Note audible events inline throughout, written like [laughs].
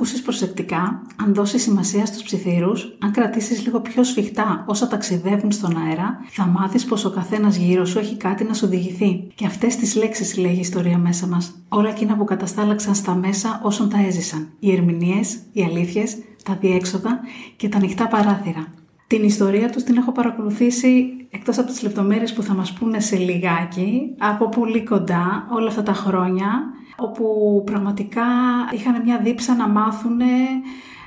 Αν ακούσει προσεκτικά, αν δώσεις σημασία στους ψιθύρους, αν κρατήσεις λίγο πιο σφιχτά όσα ταξιδεύουν στον αέρα, θα μάθεις πως ο καθένας γύρω σου έχει κάτι να σου διηγηθεί. Και αυτές τις λέξεις λέγει η ιστορία μέσα μας. Όλα εκείνα που καταστάλαξαν στα μέσα όσων τα έζησαν. Οι ερμηνείες, οι αλήθειες, τα διέξοδα και τα ανοιχτά παράθυρα. Την ιστορία τους την έχω παρακολουθήσει εκτός από τις λεπτομέρειες που θα μας πούνε σε λιγάκι, από πολύ κοντά όλα αυτά τα χρόνια, όπου πραγματικά είχαν μια δίψα να μάθουν,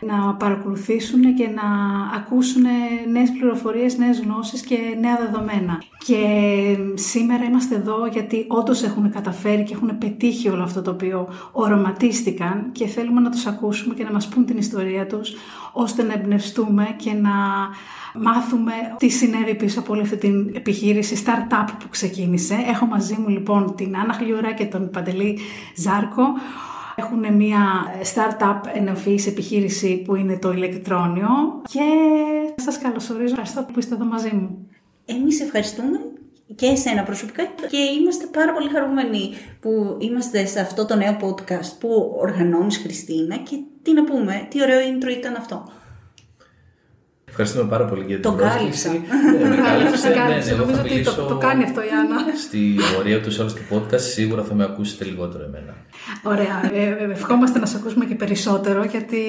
να παρακολουθήσουν και να ακούσουν νέες πληροφορίες, νέες γνώσεις και νέα δεδομένα. Και σήμερα είμαστε εδώ γιατί όντως έχουν καταφέρει και έχουν πετύχει όλο αυτό το οποίο οραματίστηκαν και θέλουμε να τους ακούσουμε και να μας πούν την ιστορία τους ώστε να εμπνευστούμε και να μάθουμε τι συνέβη πίσω από όλη αυτή την επιχείρηση startup που ξεκίνησε. Έχω μαζί μου λοιπόν την Άννα Χλιούρα και τον Παντελή Ζάρκο. Έχουν μια startup ενοφής επιχείρηση που είναι το ηλεκτρόνιο και σας καλωσορίζω. Ευχαριστώ που είστε εδώ μαζί μου. Εμείς ευχαριστούμε και εσένα προσωπικά και είμαστε πάρα πολύ χαρούμενοι που είμαστε σε αυτό το νέο podcast που οργανώνεις Χριστίνα και τι να πούμε, τι ωραίο intro ήταν αυτό. Ευχαριστούμε πάρα πολύ για την το πρόσκληση. Ε, με [laughs] κάλυψε. ναι, ναι, Νομίζω ότι το, το, κάνει αυτό η Άννα. [laughs] Στη πορεία του όλου του podcast σίγουρα θα με ακούσετε λιγότερο εμένα. Ωραία. Ε, ε, ευχόμαστε να σε ακούσουμε και περισσότερο γιατί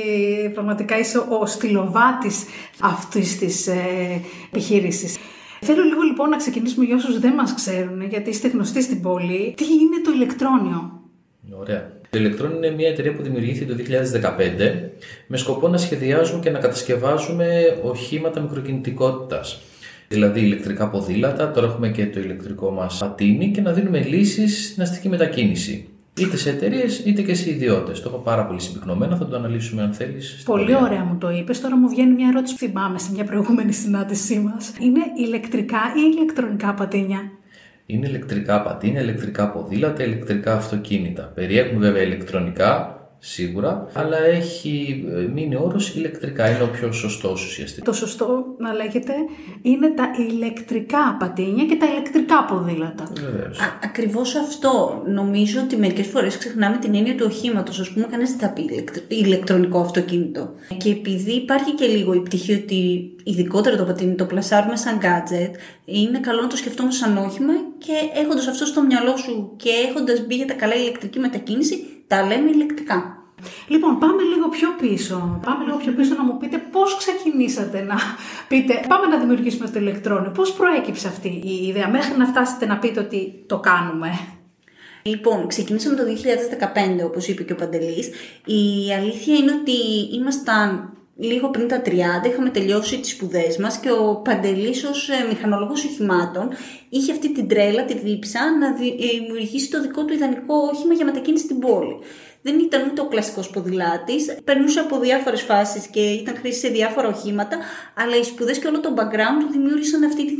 πραγματικά είσαι ο στυλοβάτης αυτής της ε, επιχείρησης. Θέλω λίγο λοιπόν να ξεκινήσουμε για όσους δεν μας ξέρουν, γιατί είστε γνωστοί στην πόλη. Τι είναι το ηλεκτρόνιο; Ωραία. Το Electron είναι μια εταιρεία που δημιουργήθηκε το 2015 με σκοπό να σχεδιάζουμε και να κατασκευάζουμε οχήματα μικροκινητικότητας. Δηλαδή ηλεκτρικά ποδήλατα, τώρα έχουμε και το ηλεκτρικό μας πατίνι και να δίνουμε λύσεις στην αστική μετακίνηση. Είτε σε εταιρείες είτε και σε ιδιώτες. Το έχω πάρα πολύ συμπυκνωμένο, θα το αναλύσουμε αν θέλεις. Πολύ ωραία μου το είπες. Τώρα μου βγαίνει μια ερώτηση που θυμάμαι σε μια προηγούμενη συνάντησή μας. Είναι ηλεκτρικά ή ηλεκτρονικά πατίνια; Είναι ηλεκτρικά πατίνια, ηλεκτρικά ποδήλατα, ηλεκτρικά αυτοκίνητα. Περιέχουν βέβαια ηλεκτρονικά, σίγουρα, αλλά έχει ε, μείνει όρος ηλεκτρικά. Είναι ο πιο σωστός ουσιαστικά. Το σωστό να λέγεται είναι τα ηλεκτρικά πατίνια και τα ηλεκτρικά ποδήλατα. Ακριβώς αυτό. Νομίζω ότι μερικές φορές ξεχνάμε την έννοια του οχήματος. Α πούμε, κανένας δεν θα πει ηλεκτρονικό αυτοκίνητο. Και επειδή υπάρχει και λίγο η πτυχή ότι ειδικότερα το πατίνι το πλασάρουμε σαν gadget, είναι καλό να το σκεφτούμε σαν όχημα και έχοντας αυτό στο μυαλό σου και έχοντας μπει για τα καλά ηλεκτρική μετακίνηση, τα λέμε ηλεκτρικά. Λοιπόν, πάμε λίγο πιο πίσω. Πάμε λίγο πιο πίσω να μου πείτε πώς ξεκινήσατε να πείτε πάμε να δημιουργήσουμε το ηλεκτρόνιο. Πώς προέκυψε αυτή η ιδέα μέχρι να φτάσετε να πείτε ότι το κάνουμε; Λοιπόν, ξεκινήσαμε το 2015 όπως είπε και ο Παντελής. Η αλήθεια είναι ότι ήμασταν λίγο πριν τα 30 είχαμε τελειώσει τις σπουδές μας και ο Παντελής ως ε, μηχανολόγος οχημάτων είχε αυτή την τρέλα, τη δίψα να ε, δημιουργήσει το δικό του ιδανικό όχημα για μετακίνηση στην πόλη. Δεν ήταν ούτε ο κλασικός ποδηλάτης, περνούσε από διάφορες φάσεις και ήταν χρήση σε διάφορα οχήματα, αλλά οι σπουδές και όλο το background του δημιούργησαν αυτή τη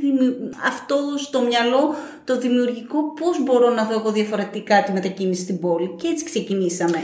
αυτό στο μυαλό το δημιουργικό πώς μπορώ να δω εγώ διαφορετικά τη μετακίνηση στην πόλη. Και έτσι ξεκινήσαμε.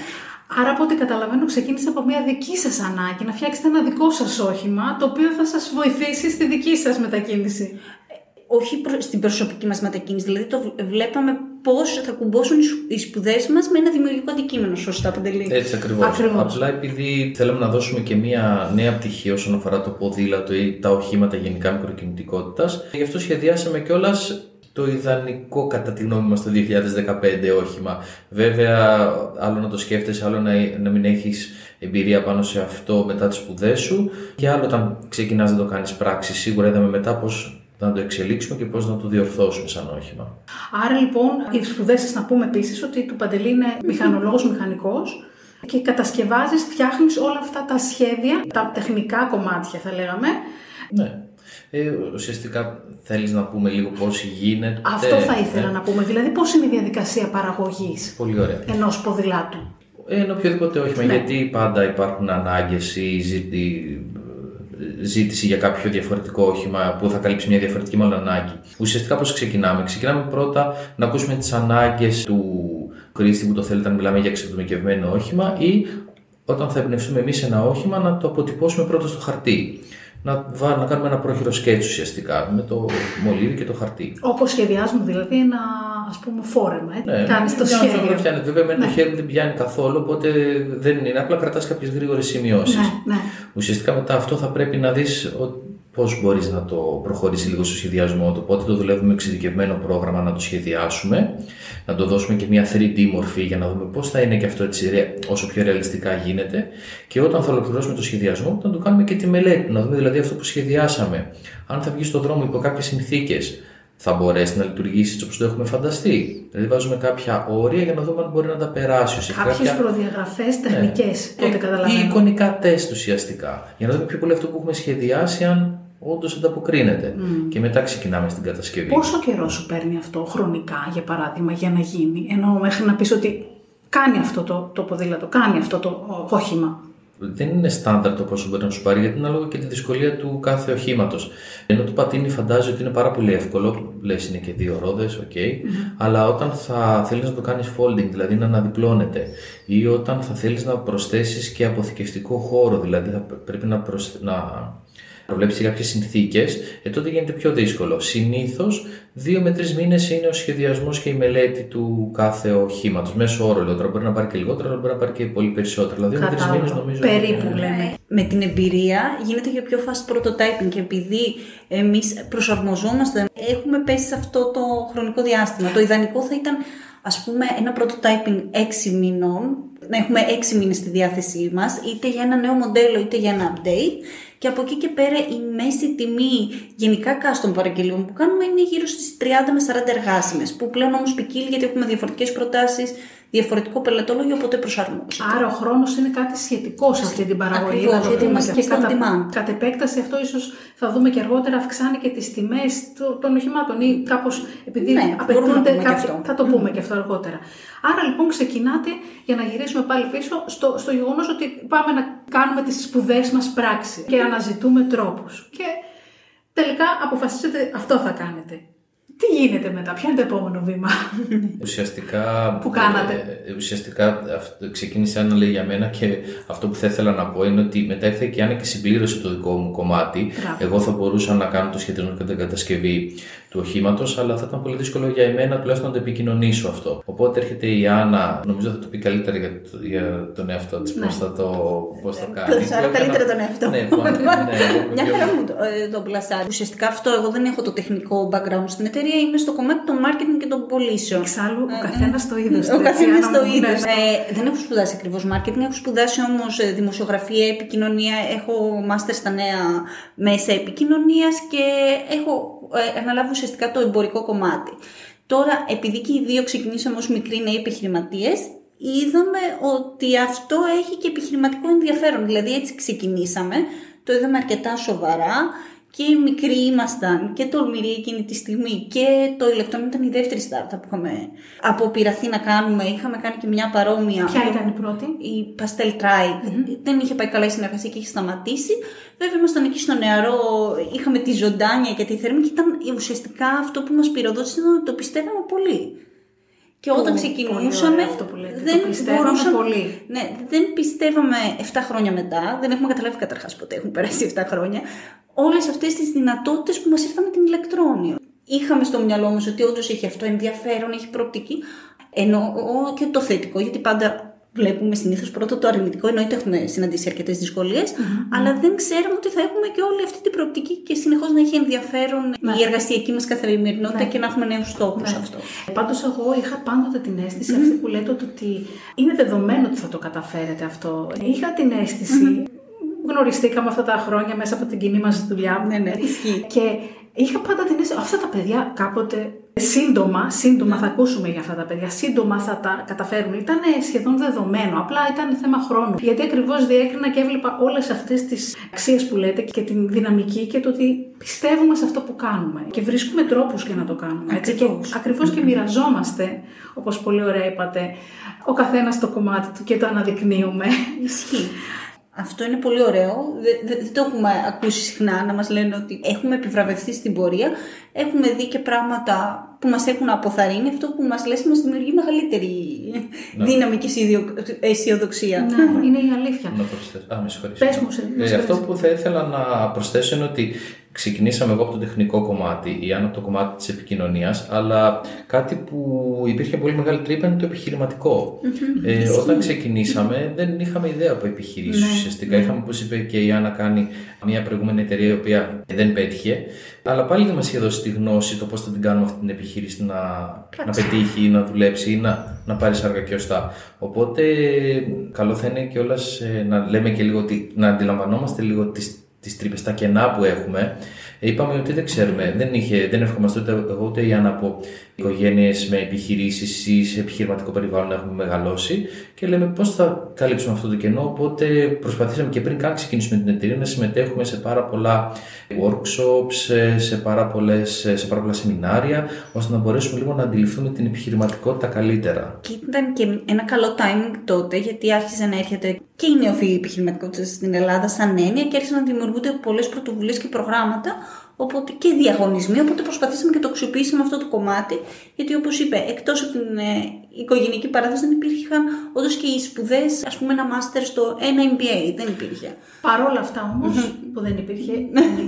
Άρα από ό,τι καταλαβαίνω ξεκίνησε από μια δική σας ανάγκη να φτιάξετε ένα δικό σας όχημα το οποίο θα σας βοηθήσει στη δική σας μετακίνηση. Ε, όχι στην προσωπική μας μετακίνηση, δηλαδή το βλέπαμε πώς θα κουμπώσουν οι σπουδές μας με ένα δημιουργικό αντικείμενο, σωστά Παντελή; Έτσι ακριβώς. Απλά επειδή θέλαμε να δώσουμε και μια νέα πτυχή όσον αφορά το ποδήλατο ή τα οχήματα γενικά μικροκινητικότητας, γι' αυτό σχεδιάσαμε κιόλας το ιδανικό κατά τη γνώμη μας το 2015 όχημα. Βέβαια, άλλο να το σκέφτεσαι, άλλο να, να μην έχεις εμπειρία πάνω σε αυτό μετά τις σπουδές σου και άλλο όταν ξεκινάς να το κάνεις πράξη. Σίγουρα είδαμε μετά πώς να το εξελίξουμε και πώς να το διορθώσουμε σαν όχημα. Άρα λοιπόν, οι σπουδές σας να πούμε επίσης ότι του Παντελή είναι μηχανολόγος μηχανικός και κατασκευάζεις, φτιάχνεις όλα αυτά τα σχέδια, τα τεχνικά κομμάτια θα λέγαμε, ναι. Ε, ουσιαστικά θέλεις να πούμε λίγο πώς γίνεται. Αυτό θα ήθελα ε. να πούμε. Δηλαδή πώς είναι η διαδικασία παραγωγής Πολύ ωραία. ενός ποδηλάτου; Ε, εν οποιοδήποτε όχημα, ναι. γιατί πάντα υπάρχουν ανάγκες ή ζήτηση για κάποιο διαφορετικό όχημα που θα καλύψει μια διαφορετική μάλλον ανάγκη. Ουσιαστικά πώς ξεκινάμε; Ξεκινάμε πρώτα να ακούσουμε τις ανάγκες του χρήστη που το θέλει να μιλάμε για εξειδικευμένο όχημα ή όταν θα εμπνευστούμε εμείς ένα όχημα να το αποτυπώσουμε πρώτα στο χαρτί. Να, βά- να κάνουμε ένα πρόχειρο σκέτσο ουσιαστικά με το μολύβι και το χαρτί. Όπως σχεδιάζουμε δηλαδή ένα ας πούμε φόρεμα. Ε. Ναι, Κάνεις το για να σχέδιο. το πιάνει. Βέβαια, με Ναι. το χέρι μου δεν πιάνει καθόλου, οπότε δεν είναι. Απλά κρατάς κάποιες γρήγορες σημειώσεις. Ναι, ναι. Ουσιαστικά μετά αυτό θα πρέπει να δεις πώς μπορείς να το προχωρήσεις λίγο στο σχεδιασμό του. Οπότε το δουλεύουμε με εξειδικευμένο πρόγραμμα να το σχεδιάσουμε, να το δώσουμε και μια 3D μορφή για να δούμε πώς θα είναι και αυτό έτσι, ρε- όσο πιο ρεαλιστικά γίνεται. Και όταν θα ολοκληρώσουμε το σχεδιασμό, να το κάνουμε και τη μελέτη. Να δούμε δηλαδή αυτό που σχεδιάσαμε. Αν θα βγει στον δρόμο υπό κάποιες συνθήκες, θα μπορέσει να λειτουργήσεις έτσι όπως το έχουμε φανταστεί. Δηλαδή, βάζουμε κάποια όρια για να δούμε αν μπορεί να τα περάσει. Ουσιαστικά Κάποιες κάποια- προδιαγραφές τεχνικές. ε, Τότε ή καταλαβαίνω. εικονικά τεστ ουσιαστικά. Για να δούμε πιο πολύ αυτό που έχουμε σχεδιάσει, αν όντως ανταποκρίνεται. Και μετά ξεκινάμε στην κατασκευή. Πόσο καιρό σου παίρνει αυτό χρονικά, για παράδειγμα, για να γίνει, ενώ μέχρι να πεις ότι κάνει αυτό το, το ποδήλατο, κάνει αυτό το ο- όχημα. Δεν είναι στάνταρ το πόσο μπορεί να σου πάρει, γιατί είναι ανάλογα και τη δυσκολία του κάθε οχήματος. Ενώ το πατίνι φαντάζει ότι είναι πάρα πολύ εύκολο, λες είναι και δύο ρόδες, οκ. Αλλά όταν θα θέλεις να το κάνεις folding, δηλαδή να αναδιπλώνεται, ή όταν θα θέλεις να προσθέσεις και αποθηκευτικό χώρο, δηλαδή θα πρέ- πρέπει να, προσ... να προβλέψεις κάποιες συνθήκες, ε, τότε γίνεται πιο δύσκολο. Συνήθως, δύο με τρεις μήνες είναι ο σχεδιασμός και η μελέτη του κάθε οχήματος. Μέσω όρο, λέω τώρα μπορεί να πάρει και λιγότερο, αλλά μπορεί να πάρει και πολύ περισσότερο. Δηλαδή, δύο με τρεις Κατάλαβα. μήνε νομίζω. Περίπου είναι- λέμε. Με την εμπειρία γίνεται και πιο fast prototyping και επειδή εμείς προσαρμοζόμαστε, έχουμε πέσει σε αυτό το χρονικό διάστημα. Το ιδανικό θα ήταν ας πούμε ένα prototyping 6 μήνων, να έχουμε 6 μήνες στη διάθεσή μας, είτε για ένα νέο μοντέλο είτε για ένα update. Και από εκεί και πέρα η μέση τιμή γενικά custom παραγγελίων που κάνουμε είναι γύρω στις 30 με 40 εργάσιμες, που πλέον όμως ποικίλει γιατί έχουμε διαφορετικές προτάσεις, διαφορετικό πελατόλογιο, οπότε προσαρμόζεται. Άρα ο χρόνος είναι κάτι σχετικό σε αυτή την παραγωγή. Ακριβώς, να το γιατί πούμε. είμαστε και στο κατα, on-demand. κατ' επέκταση αυτό ίσως θα δούμε και αργότερα αυξάνει και τις τιμές των οχημάτων ή κάπως επειδή Ναι, μπορούμε να απαιτούνται πούμε και κάποιοι. αυτό. Θα το πούμε και αυτό αργότερα. Άρα λοιπόν ξεκινάτε για να γυρίσουμε πάλι πίσω στο, στο γεγονός ότι πάμε να κάνουμε τις σπουδές μας πράξη και αναζητούμε τρόπους. Και τελικά αποφασίσετε αυτό θα κάνετε. Τι γίνεται μετά, ποιο είναι το επόμενο βήμα; [laughs] Ουσιαστικά, Που κάνατε; ε, ουσιαστικά αυτό, ξεκίνησε να λέει για μένα και αυτό που θα ήθελα να πω είναι ότι μετά ήρθε και η Άννα και συμπλήρωσε το δικό μου κομμάτι. Μπράβο. Εγώ θα μπορούσα να κάνω το σχεδιασμό και την κατασκευή του οχήματος, αλλά θα ήταν πολύ δύσκολο για εμένα τουλάχιστον να το επικοινωνήσω αυτό. Οπότε έρχεται η Άννα, νομίζω θα το πει καλύτερα για, το- για τον εαυτό της, Ναι. πώ θα το, πώς θα κάνει. Πλασάρω Που έκανα- καλύτερα τον εαυτό. Ναι, που- [laughs] ναι, Μια πιο- χαρά μου το, ε, το πλασάρει. Ουσιαστικά αυτό, εγώ δεν έχω το τεχνικό background στην εταιρεία, είμαι στο κομμάτι των marketing και των πωλήσεων. Εξάλλου, ο καθένας το είδο Ο καθένας το είδο. Ε, δεν έχω σπουδάσει ακριβώς marketing, έχω σπουδάσει όμως δημοσιογραφία, επικοινωνία. Έχω μάστερ στα νέα μέσα επικοινωνίας και έχω ε, αναλάβει ουσιαστικά το εμπορικό κομμάτι. Τώρα, επειδή και οι δύο ξεκινήσαμε ως μικροί νέοι επιχειρηματίες, είδαμε ότι αυτό έχει και επιχειρηματικό ενδιαφέρον. Δηλαδή, έτσι ξεκινήσαμε, το είδαμε αρκετά σοβαρά και μικροί ήμασταν και τολμηροί εκείνη τη στιγμή και το ηλεκτρόνιο ήταν η δεύτερη startup που είχαμε αποπειραθεί να κάνουμε. Είχαμε κάνει και μια παρόμοια. Ποια ήταν η πρώτη; Η Pastel Tride. Δεν είχε πάει καλά η συνεργασία και είχε σταματήσει. Βέβαια, ήμασταν εκεί στο νεαρό, είχαμε τη ζωντάνια και τη θερμή και ήταν ουσιαστικά αυτό που μας πυροδότησε ήταν ότι το πιστεύαμε πολύ. Και όταν Πολύ ξεκινούσαμε, ωραίο αυτό που λέτε, το δεν πιστεύαμε μπορούσαμε. πολύ. Ναι, δεν πιστεύαμε 7 χρόνια μετά, δεν έχουμε καταλάβει καταρχάς ποτέ έχουν περάσει 7 χρόνια, όλες αυτές τις δυνατότητες που μας ήρθαν με την ηλεκτρόνιο. Είχαμε στο μυαλό μας ότι όντως έχει αυτό ενδιαφέρον, έχει προοπτική. Ενώ και το θετικό, γιατί πάντα βλέπουμε συνήθως πρώτα το αρνητικό, εννοείται έχουμε συναντήσει αρκετές αλλά δεν ξέραμε ότι θα έχουμε και όλη αυτή την προοπτική και συνεχώς να έχει ενδιαφέρον Ναι. η εργασιακή μας καθημερινότητα και να έχουμε νέους στόχους αυτό. Πάντως, εγώ είχα πάντοτε την αίσθηση αυτή που λέτε ότι είναι δεδομένο ότι θα το καταφέρετε αυτό. Είχα την αισθηση Γνωριστήκαμε αυτά τα χρόνια μέσα από την κοινή μας δουλειά. Ναι, ναι, ισχύει. Και είχα πάντα την αίσθηση αυτά τα παιδιά κάποτε σύντομα, σύντομα θα ακούσουμε για αυτά τα παιδιά, σύντομα θα τα καταφέρουν. Ήταν σχεδόν δεδομένο, απλά ήταν θέμα χρόνου. Γιατί ακριβώς διέκρινα και έβλεπα όλες αυτές τις αξίες που λέτε και την δυναμική και το ότι πιστεύουμε σε αυτό που κάνουμε. Και βρίσκουμε τρόπους για να το κάνουμε. Έτσι. Και Ακριβώς. ακριβώς και μοιραζόμαστε, όπως πολύ ωραία είπατε, ο καθένας το κομμάτι του και το αναδεικνύουμε. Ισχύει. Αυτό είναι πολύ ωραίο. Δεν, δεν το έχουμε ακούσει συχνά να μας λένε ότι έχουμε επιβραβευτεί στην πορεία. Έχουμε δει και πράγματα που μας έχουν αποθαρρύνει. Αυτό που μας λες μας δημιουργεί μεγαλύτερη Ναι. δύναμη και αισιοδο- αισιοδοξία. Ναι, είναι η αλήθεια. Να προσθέσω. Α, με συγχωρείς. Πες μου, σε- με Ε, συγχωρείς. αυτό που θα ήθελα να προσθέσω είναι ότι ξεκινήσαμε εγώ από το τεχνικό κομμάτι, η Άννα από το κομμάτι της επικοινωνίας, αλλά κάτι που υπήρχε πολύ μεγάλη τρύπα είναι το επιχειρηματικό. Ε, όταν ξεκινήσαμε δεν είχαμε ιδέα από επιχειρήσεις Ναι, ουσιαστικά. Είχαμε, όπως είπε και η Άννα, κάνει μια προηγούμενη εταιρεία η οποία δεν πέτυχε, αλλά πάλι δεν μας είχε δώσει τη γνώση το πώς θα την κάνουμε αυτή την επιχείρηση να, να πετύχει ή να δουλέψει ή να, να πάρει σάρκα και οστά. Οπότε καλό θα είναι κιόλας να λέμε και λίγο ότι να αντιλαμβανόμαστε λίγο τις, τις τρύπες, τα κενά που έχουμε. Ε, Είπαμε ότι δεν ξέρουμε, δεν, είχε, δεν ερχόμαστε ούτε εγώ ούτε η Άννα από οικογένειες με επιχειρήσεις ή σε επιχειρηματικό περιβάλλον να έχουμε μεγαλώσει και λέμε πώς θα καλύψουμε αυτό το κενό. Οπότε προσπαθήσαμε και πριν καν ξεκινήσουμε την εταιρεία να συμμετέχουμε σε πάρα πολλά workshops, ε, σε πάρα, πολλές, ε, σε πάρα πολλά σεμινάρια, ώστε να μπορέσουμε λίγο να αντιληφθούμε την επιχειρηματικότητα καλύτερα. Και ήταν και ένα καλό timing τότε, γιατί άρχισε να έρχεται και η νεοφυή επιχειρηματικότητα στην Ελλάδα σαν έννοια και άρχισαν να δημιουργούνται πολλές πρωτοβουλίες και προγράμματα, οπότε και διαγωνισμοί. Οπότε προσπαθήσαμε και το αξιοποιήσαμε αυτό το κομμάτι, γιατί όπως είπε, εκτός από την ε, οικογενειακή παράδοση δεν υπήρχαν όντως και οι σπουδές, ας πούμε, ένα master στο ένα MBA. Δεν υπήρχε. Παρ' όλα αυτά όμως που δεν υπήρχε,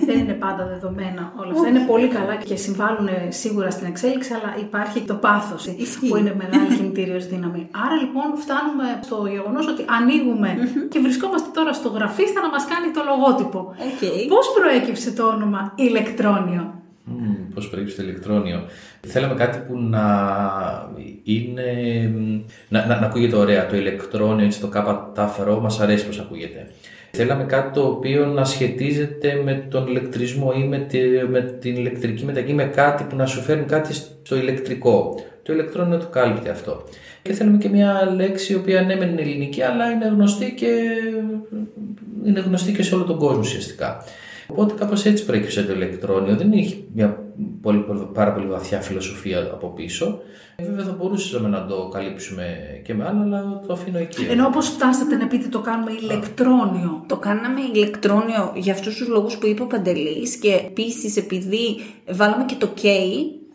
δεν είναι πάντα δεδομένα όλα αυτά. Είναι πολύ καλά και συμβάλλουν σίγουρα στην εξέλιξη, αλλά υπάρχει το πάθος που είναι μεγάλη κινητήριο δύναμη. Άρα λοιπόν φτάνουμε στο γεγονός ότι ανοίγουμε και βρισκόμαστε τώρα στο γραφίστα να μας κάνει το λογότυπο. Okay. Πώς προέκυψε το όνομα ηλεκτρόνιο; Mm, πώς προέκυψε το ηλεκτρόνιο. Θέλαμε κάτι που να είναι, να, να, να ακούγεται ωραία. Το ηλεκτρόνιο, έτσι το κάπατάφερο, μας αρέσει πως ακούγεται. Θέλαμε κάτι το οποίο να σχετίζεται με τον ηλεκτρισμό ή με, τη, με την ηλεκτρική μετακίνηση, με κάτι που να σου φέρνει κάτι στο ηλεκτρικό. Το ηλεκτρόνιο το κάλυπτε αυτό. Και θέλουμε και μια λέξη η οποία ναι μεν είναι ελληνική, αλλά είναι γνωστή και, είναι γνωστή και σε όλο τον κόσμο ουσιαστικά. Οπότε κάπως έτσι προέκυψε το ηλεκτρόνιο. Δεν έχει μια πολύ, πολύ, πάρα πολύ βαθιά φιλοσοφία από πίσω. Ε, Βέβαια θα μπορούσαμε να το καλύψουμε και με άλλα, αλλά το αφήνω εκεί. Ενώ όπως φτάσατε να πείτε το κάνουμε ηλεκτρόνιο. Το κάναμε ηλεκτρόνιο για αυτούς τους λόγους που είπε ο Παντελής και επίσης επειδή βάλαμε και το K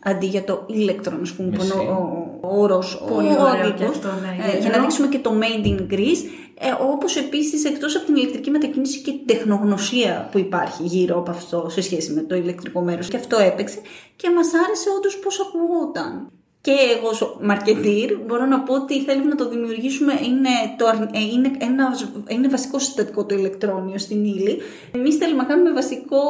αντί για το ηλεκτρόν, ας πούμε, που είναι ο, ο, ο όρος, Πολύ ο ωραίο αγγλικός, και αυτό, ναι, ε, ιδιαίτερο. για να δείξουμε και το made in Greece, ε, όπως επίσης εκτός από την ηλεκτρική μετακίνηση και την τεχνογνωσία που υπάρχει γύρω από αυτό σε σχέση με το ηλεκτρικό μέρος και αυτό έπαιξε και μας άρεσε όντως πώς ακουγόταν. Και εγώ ως μαρκετήρ μπορώ να πω ότι θέλουμε να το δημιουργήσουμε, είναι, το, αρ- ε, είναι, ένα, είναι βασικό συστατικό το ηλεκτρόνιο στην ύλη. Εμείς θέλουμε να κάνουμε βασικό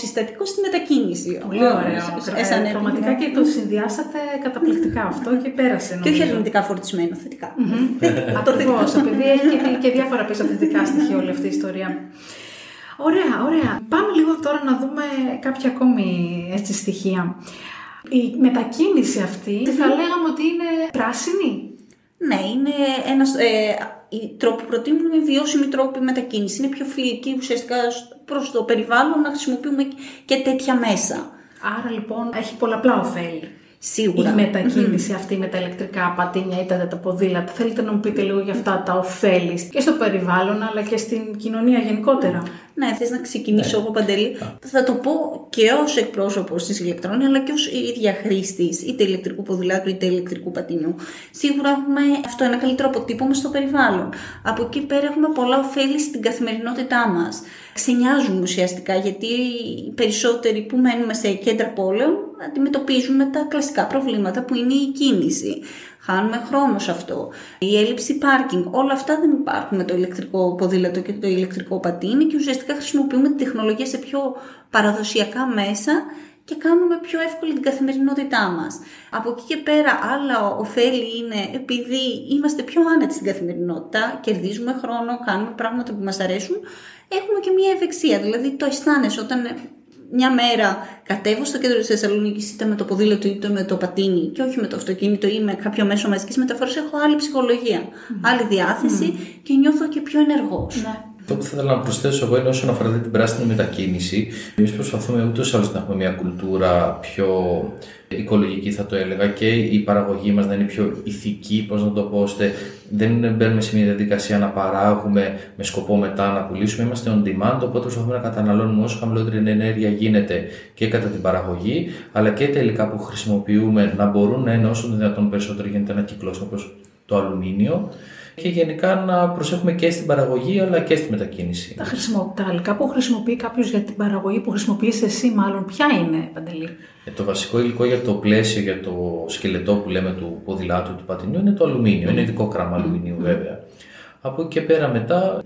συστατικό στη μετακίνηση. Πολύ ωραίο. Ε, Ε, σαν πραγματικά και το συνδυάσατε καταπληκτικά αυτό και πέρασε. Και όχι νομίζω. αρνητικά φορτισμένο, θετικά. [laughs] Ακριβώς, επειδή έχει και, και διάφορα πίσω θετικά στοιχεία όλη αυτή η ιστορία. Ωραία, ωραία. Πάμε λίγο τώρα να δούμε κάποια ακόμη έτσι, στοιχεία. Η μετακίνηση αυτή θα λέγαμε ότι είναι πράσινη; Ναι, είναι ένας, ε, οι τρόποι που προτείνουμε είναι βιώσιμοι τρόποι μετακίνησης. Είναι πιο φιλικοί ουσιαστικά προς το περιβάλλον να χρησιμοποιούμε και τέτοια μέσα. Άρα λοιπόν έχει πολλαπλά ωφέλη. Σίγουρα. Η μετακίνηση αυτή με τα ηλεκτρικά πατίνια ή τα, τα ποδήλατα. Θέλετε να μου πείτε λίγο για αυτά τα ωφέλη και στο περιβάλλον αλλά και στην κοινωνία γενικότερα. Ναι, θες να ξεκινήσω εγώ Παντελή. Θα το πω και ως εκπρόσωπος της ηλεκτρόνια αλλά και ως ίδια χρήστης είτε ηλεκτρικού ποδηλάτου είτε ηλεκτρικού πατίνιου. Σίγουρα έχουμε αυτό ένα καλύτερο αποτύπωμα στο περιβάλλον. Από εκεί πέρα έχουμε πολλά ωφέλη στην καθημερινότητά μας. Ξενιάζουμε ουσιαστικά γιατί οι περισσότεροι που μένουμε σε κέντρα πόλεων αντιμετωπίζουμε τα κλασικά προβλήματα που είναι η κίνηση. Χάνουμε χρόνο σε αυτό. Η έλλειψη πάρκινγκ. Όλα αυτά δεν υπάρχουν με το ηλεκτρικό ποδήλατο και το ηλεκτρικό πατίνι και ουσιαστικά χρησιμοποιούμε τη τεχνολογία σε πιο παραδοσιακά μέσα και κάνουμε πιο εύκολη την καθημερινότητά μας. Από εκεί και πέρα άλλα ωφέλη είναι επειδή είμαστε πιο άνετοι στην καθημερινότητα, κερδίζουμε χρόνο, κάνουμε πράγματα που μας αρέσουν, έχουμε και μια ευεξία. Δηλαδή το αισθάνεσαι όταν μια μέρα κατέβω στο κέντρο της Θεσσαλονίκης είτε με το ποδήλατο είτε με το πατίνι και όχι με το αυτοκίνητο ή με κάποιο μέσο μαζικής μεταφοράς, έχω άλλη ψυχολογία, άλλη διάθεση και νιώθω και πιο ενεργός. Ναι. Αυτό που θα ήθελα να προσθέσω εγώ είναι όσον αφορά την πράσινη μετακίνηση. Εμείς προσπαθούμε ούτως ή άλλως να έχουμε μια κουλτούρα πιο οικολογική, θα το έλεγα, και η παραγωγή μας να είναι πιο ηθική, πώς να το πω, ώστε δεν μπαίνουμε σε μια διαδικασία να παράγουμε με σκοπό μετά να πουλήσουμε. Είμαστε on demand, οπότε προσπαθούμε να καταναλώνουμε όσο χαμηλότερη ενέργεια γίνεται και κατά την παραγωγή, αλλά και τα υλικά που χρησιμοποιούμε να μπορούν να είναι όσο το δυνατόν περισσότερο γίνεται ένα κυκλό όπως το αλουμίνιο και γενικά να προσέχουμε και στην παραγωγή αλλά και στη μετακίνηση. Τα, χρησιμο... τα υλικά που χρησιμοποιεί κάποιος για την παραγωγή που χρησιμοποιείς εσύ μάλλον, ποια είναι Παντελή; Ε, το βασικό υλικό για το πλαίσιο, για το σκελετό που λέμε του ποδηλάτου του πατινιού είναι το αλουμίνιο, είναι ειδικό γράμμα αλουμινίου βέβαια. Από εκεί και πέρα μετά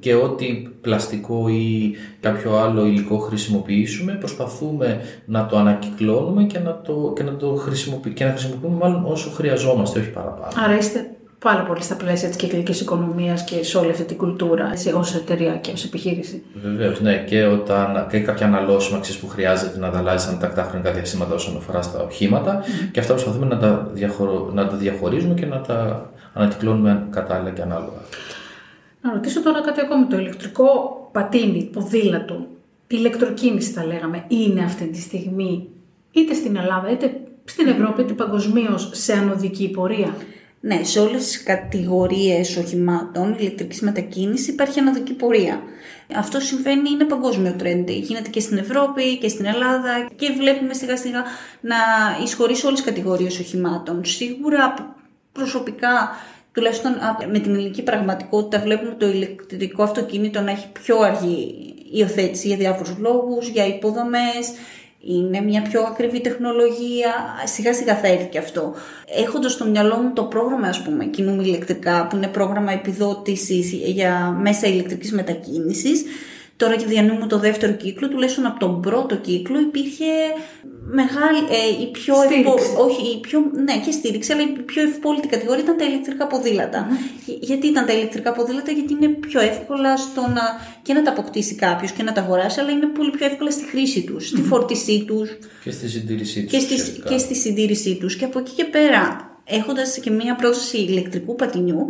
και ό,τι πλαστικό ή κάποιο άλλο υλικό χρησιμοποιήσουμε, προσπαθούμε να το ανακυκλώνουμε και να, το, και να, το χρησιμοποιούμε, και να χρησιμοποιούμε μάλλον όσο χρειαζόμαστε, όχι παραπάνω. Άρα είστε πάρα πολύ στα πλαίσια της κυκλική οικονομίας και σε όλη αυτή την κουλτούρα ως εταιρεία και ως επιχείρηση. Βεβαίως, ναι. Και, όταν, και κάποια αναλώσιμα που χρειάζεται να τα αλλάζει σαν τακτά χρονικά διαστήματα όσον αφορά στα οχήματα. Mm. Και αυτά προσπαθούμε να τα, διαχωρο, να τα διαχωρίζουμε και να τα ανακυκλώνουμε κατάλληλα και ανάλογα. Να ρωτήσω τώρα κάτι ακόμη. Το ηλεκτρικό πατίνι, ποδήλατο, η ηλεκτροκίνηση θα λέγαμε, είναι αυτή τη στιγμή είτε στην Ελλάδα είτε στην Ευρώπη είτε παγκοσμίως σε ανωδική πορεία; Ναι, σε όλες τις κατηγορίες οχημάτων ηλεκτρικής μετακίνησης υπάρχει αναδική πορεία. Αυτό συμβαίνει, είναι παγκόσμιο trend. Γίνεται και στην Ευρώπη και στην Ελλάδα και βλέπουμε σιγά σιγά να εισχωρήσει όλες τις κατηγορίες οχημάτων. Σίγουρα προσωπικά τουλάχιστον με την ελληνική πραγματικότητα βλέπουμε το ηλεκτρικό αυτοκίνητο να έχει πιο αργή υιοθέτηση για διάφορους λόγους, για υποδομές, είναι μια πιο ακριβή τεχνολογία, σιγά σιγά θα έρθει και αυτό. Έχοντας στο μυαλό μου το πρόγραμμα, ας πούμε, κινούμε ηλεκτρικά, που είναι πρόγραμμα επιδότησης για μέσα ηλεκτρικής μετακίνησης, Τώρα και διανύουμε το δεύτερο κύκλο, τουλάχιστον από τον πρώτο κύκλο υπήρχε μεγάλη, ε, η πιο όχι, η πιο, ναι και στήριξη, αλλά η πιο ευπόλυτη κατηγορία ήταν τα ηλεκτρικά ποδήλατα. Γιατί ήταν τα ηλεκτρικά ποδήλατα, γιατί είναι πιο εύκολα στο να, και να τα αποκτήσει κάποιος και να τα αγοράσει, αλλά είναι πολύ πιο εύκολα στη χρήση τους, στη φόρτισή τους. Και στη συντήρησή τους. Και, και στη συντήρησή τους. Και από εκεί και πέρα, έχοντας και μία πρόταση ηλεκτρικού πατινιού,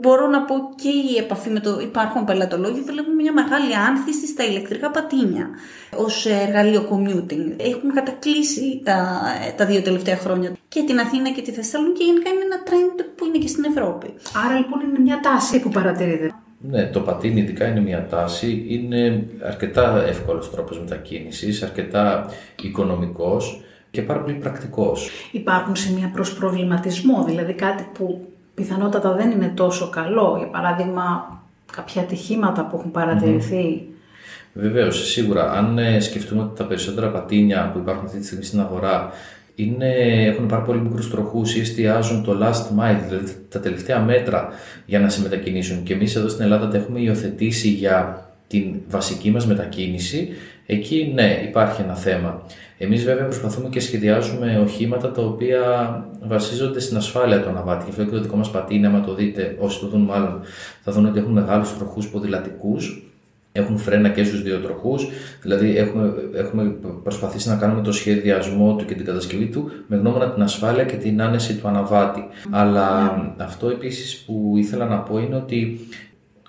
μπορώ να πω και η επαφή με το υπάρχον πελατολόγιο βλέπουμε μια μεγάλη άνθηση στα ηλεκτρικά πατίνια ως εργαλείο commuting. Έχουν κατακλείσει τα, τα δύο τελευταία χρόνια και την Αθήνα και τη Θεσσαλονίκη και γενικά είναι ένα trend που είναι και στην Ευρώπη. Άρα λοιπόν είναι μια τάση που παρατηρείτε. Ναι, το πατίνι ειδικά είναι μια τάση. Είναι αρκετά εύκολος τρόπος μετακίνησης, αρκετά οικονομικός και πάρα πολύ πρακτικός. Υπάρχουν σημεία προς προβληματισμό, δηλαδή κάτι που πιθανότατα δεν είναι τόσο καλό. Για παράδειγμα, κάποια ατυχήματα που έχουν παρατηρηθεί. Mm-hmm. Βεβαίως, σίγουρα. Αν ε, σκεφτούμε ότι τα περισσότερα πατίνια που υπάρχουν αυτή τη στιγμή στην αγορά είναι, έχουν πάρα πολύ μικρούς τροχούς ή εστιάζουν το last mile, δηλαδή τα τελευταία μέτρα για να σε μετακινήσουν. Και εμείς εδώ στην Ελλάδα τα έχουμε υιοθετήσει για την βασική μας μετακίνηση. Εκεί ναι, υπάρχει ένα θέμα. Εμείς βέβαια προσπαθούμε και σχεδιάζουμε οχήματα τα οποία βασίζονται στην ασφάλεια του αναβάτη. Γι' αυτό και το δικό μας πατίνι, άμα το δείτε, όσοι το δουν μάλλον, θα δουν ότι έχουν μεγάλους τροχούς ποδηλατικούς. Έχουν φρένα και στους δύο τροχούς. Δηλαδή, έχουμε, έχουμε προσπαθήσει να κάνουμε το σχεδιασμό του και την κατασκευή του με γνώμονα την ασφάλεια και την άνεση του αναβάτη. Αλλά ναι. αυτό επίσης που ήθελα να πω είναι ότι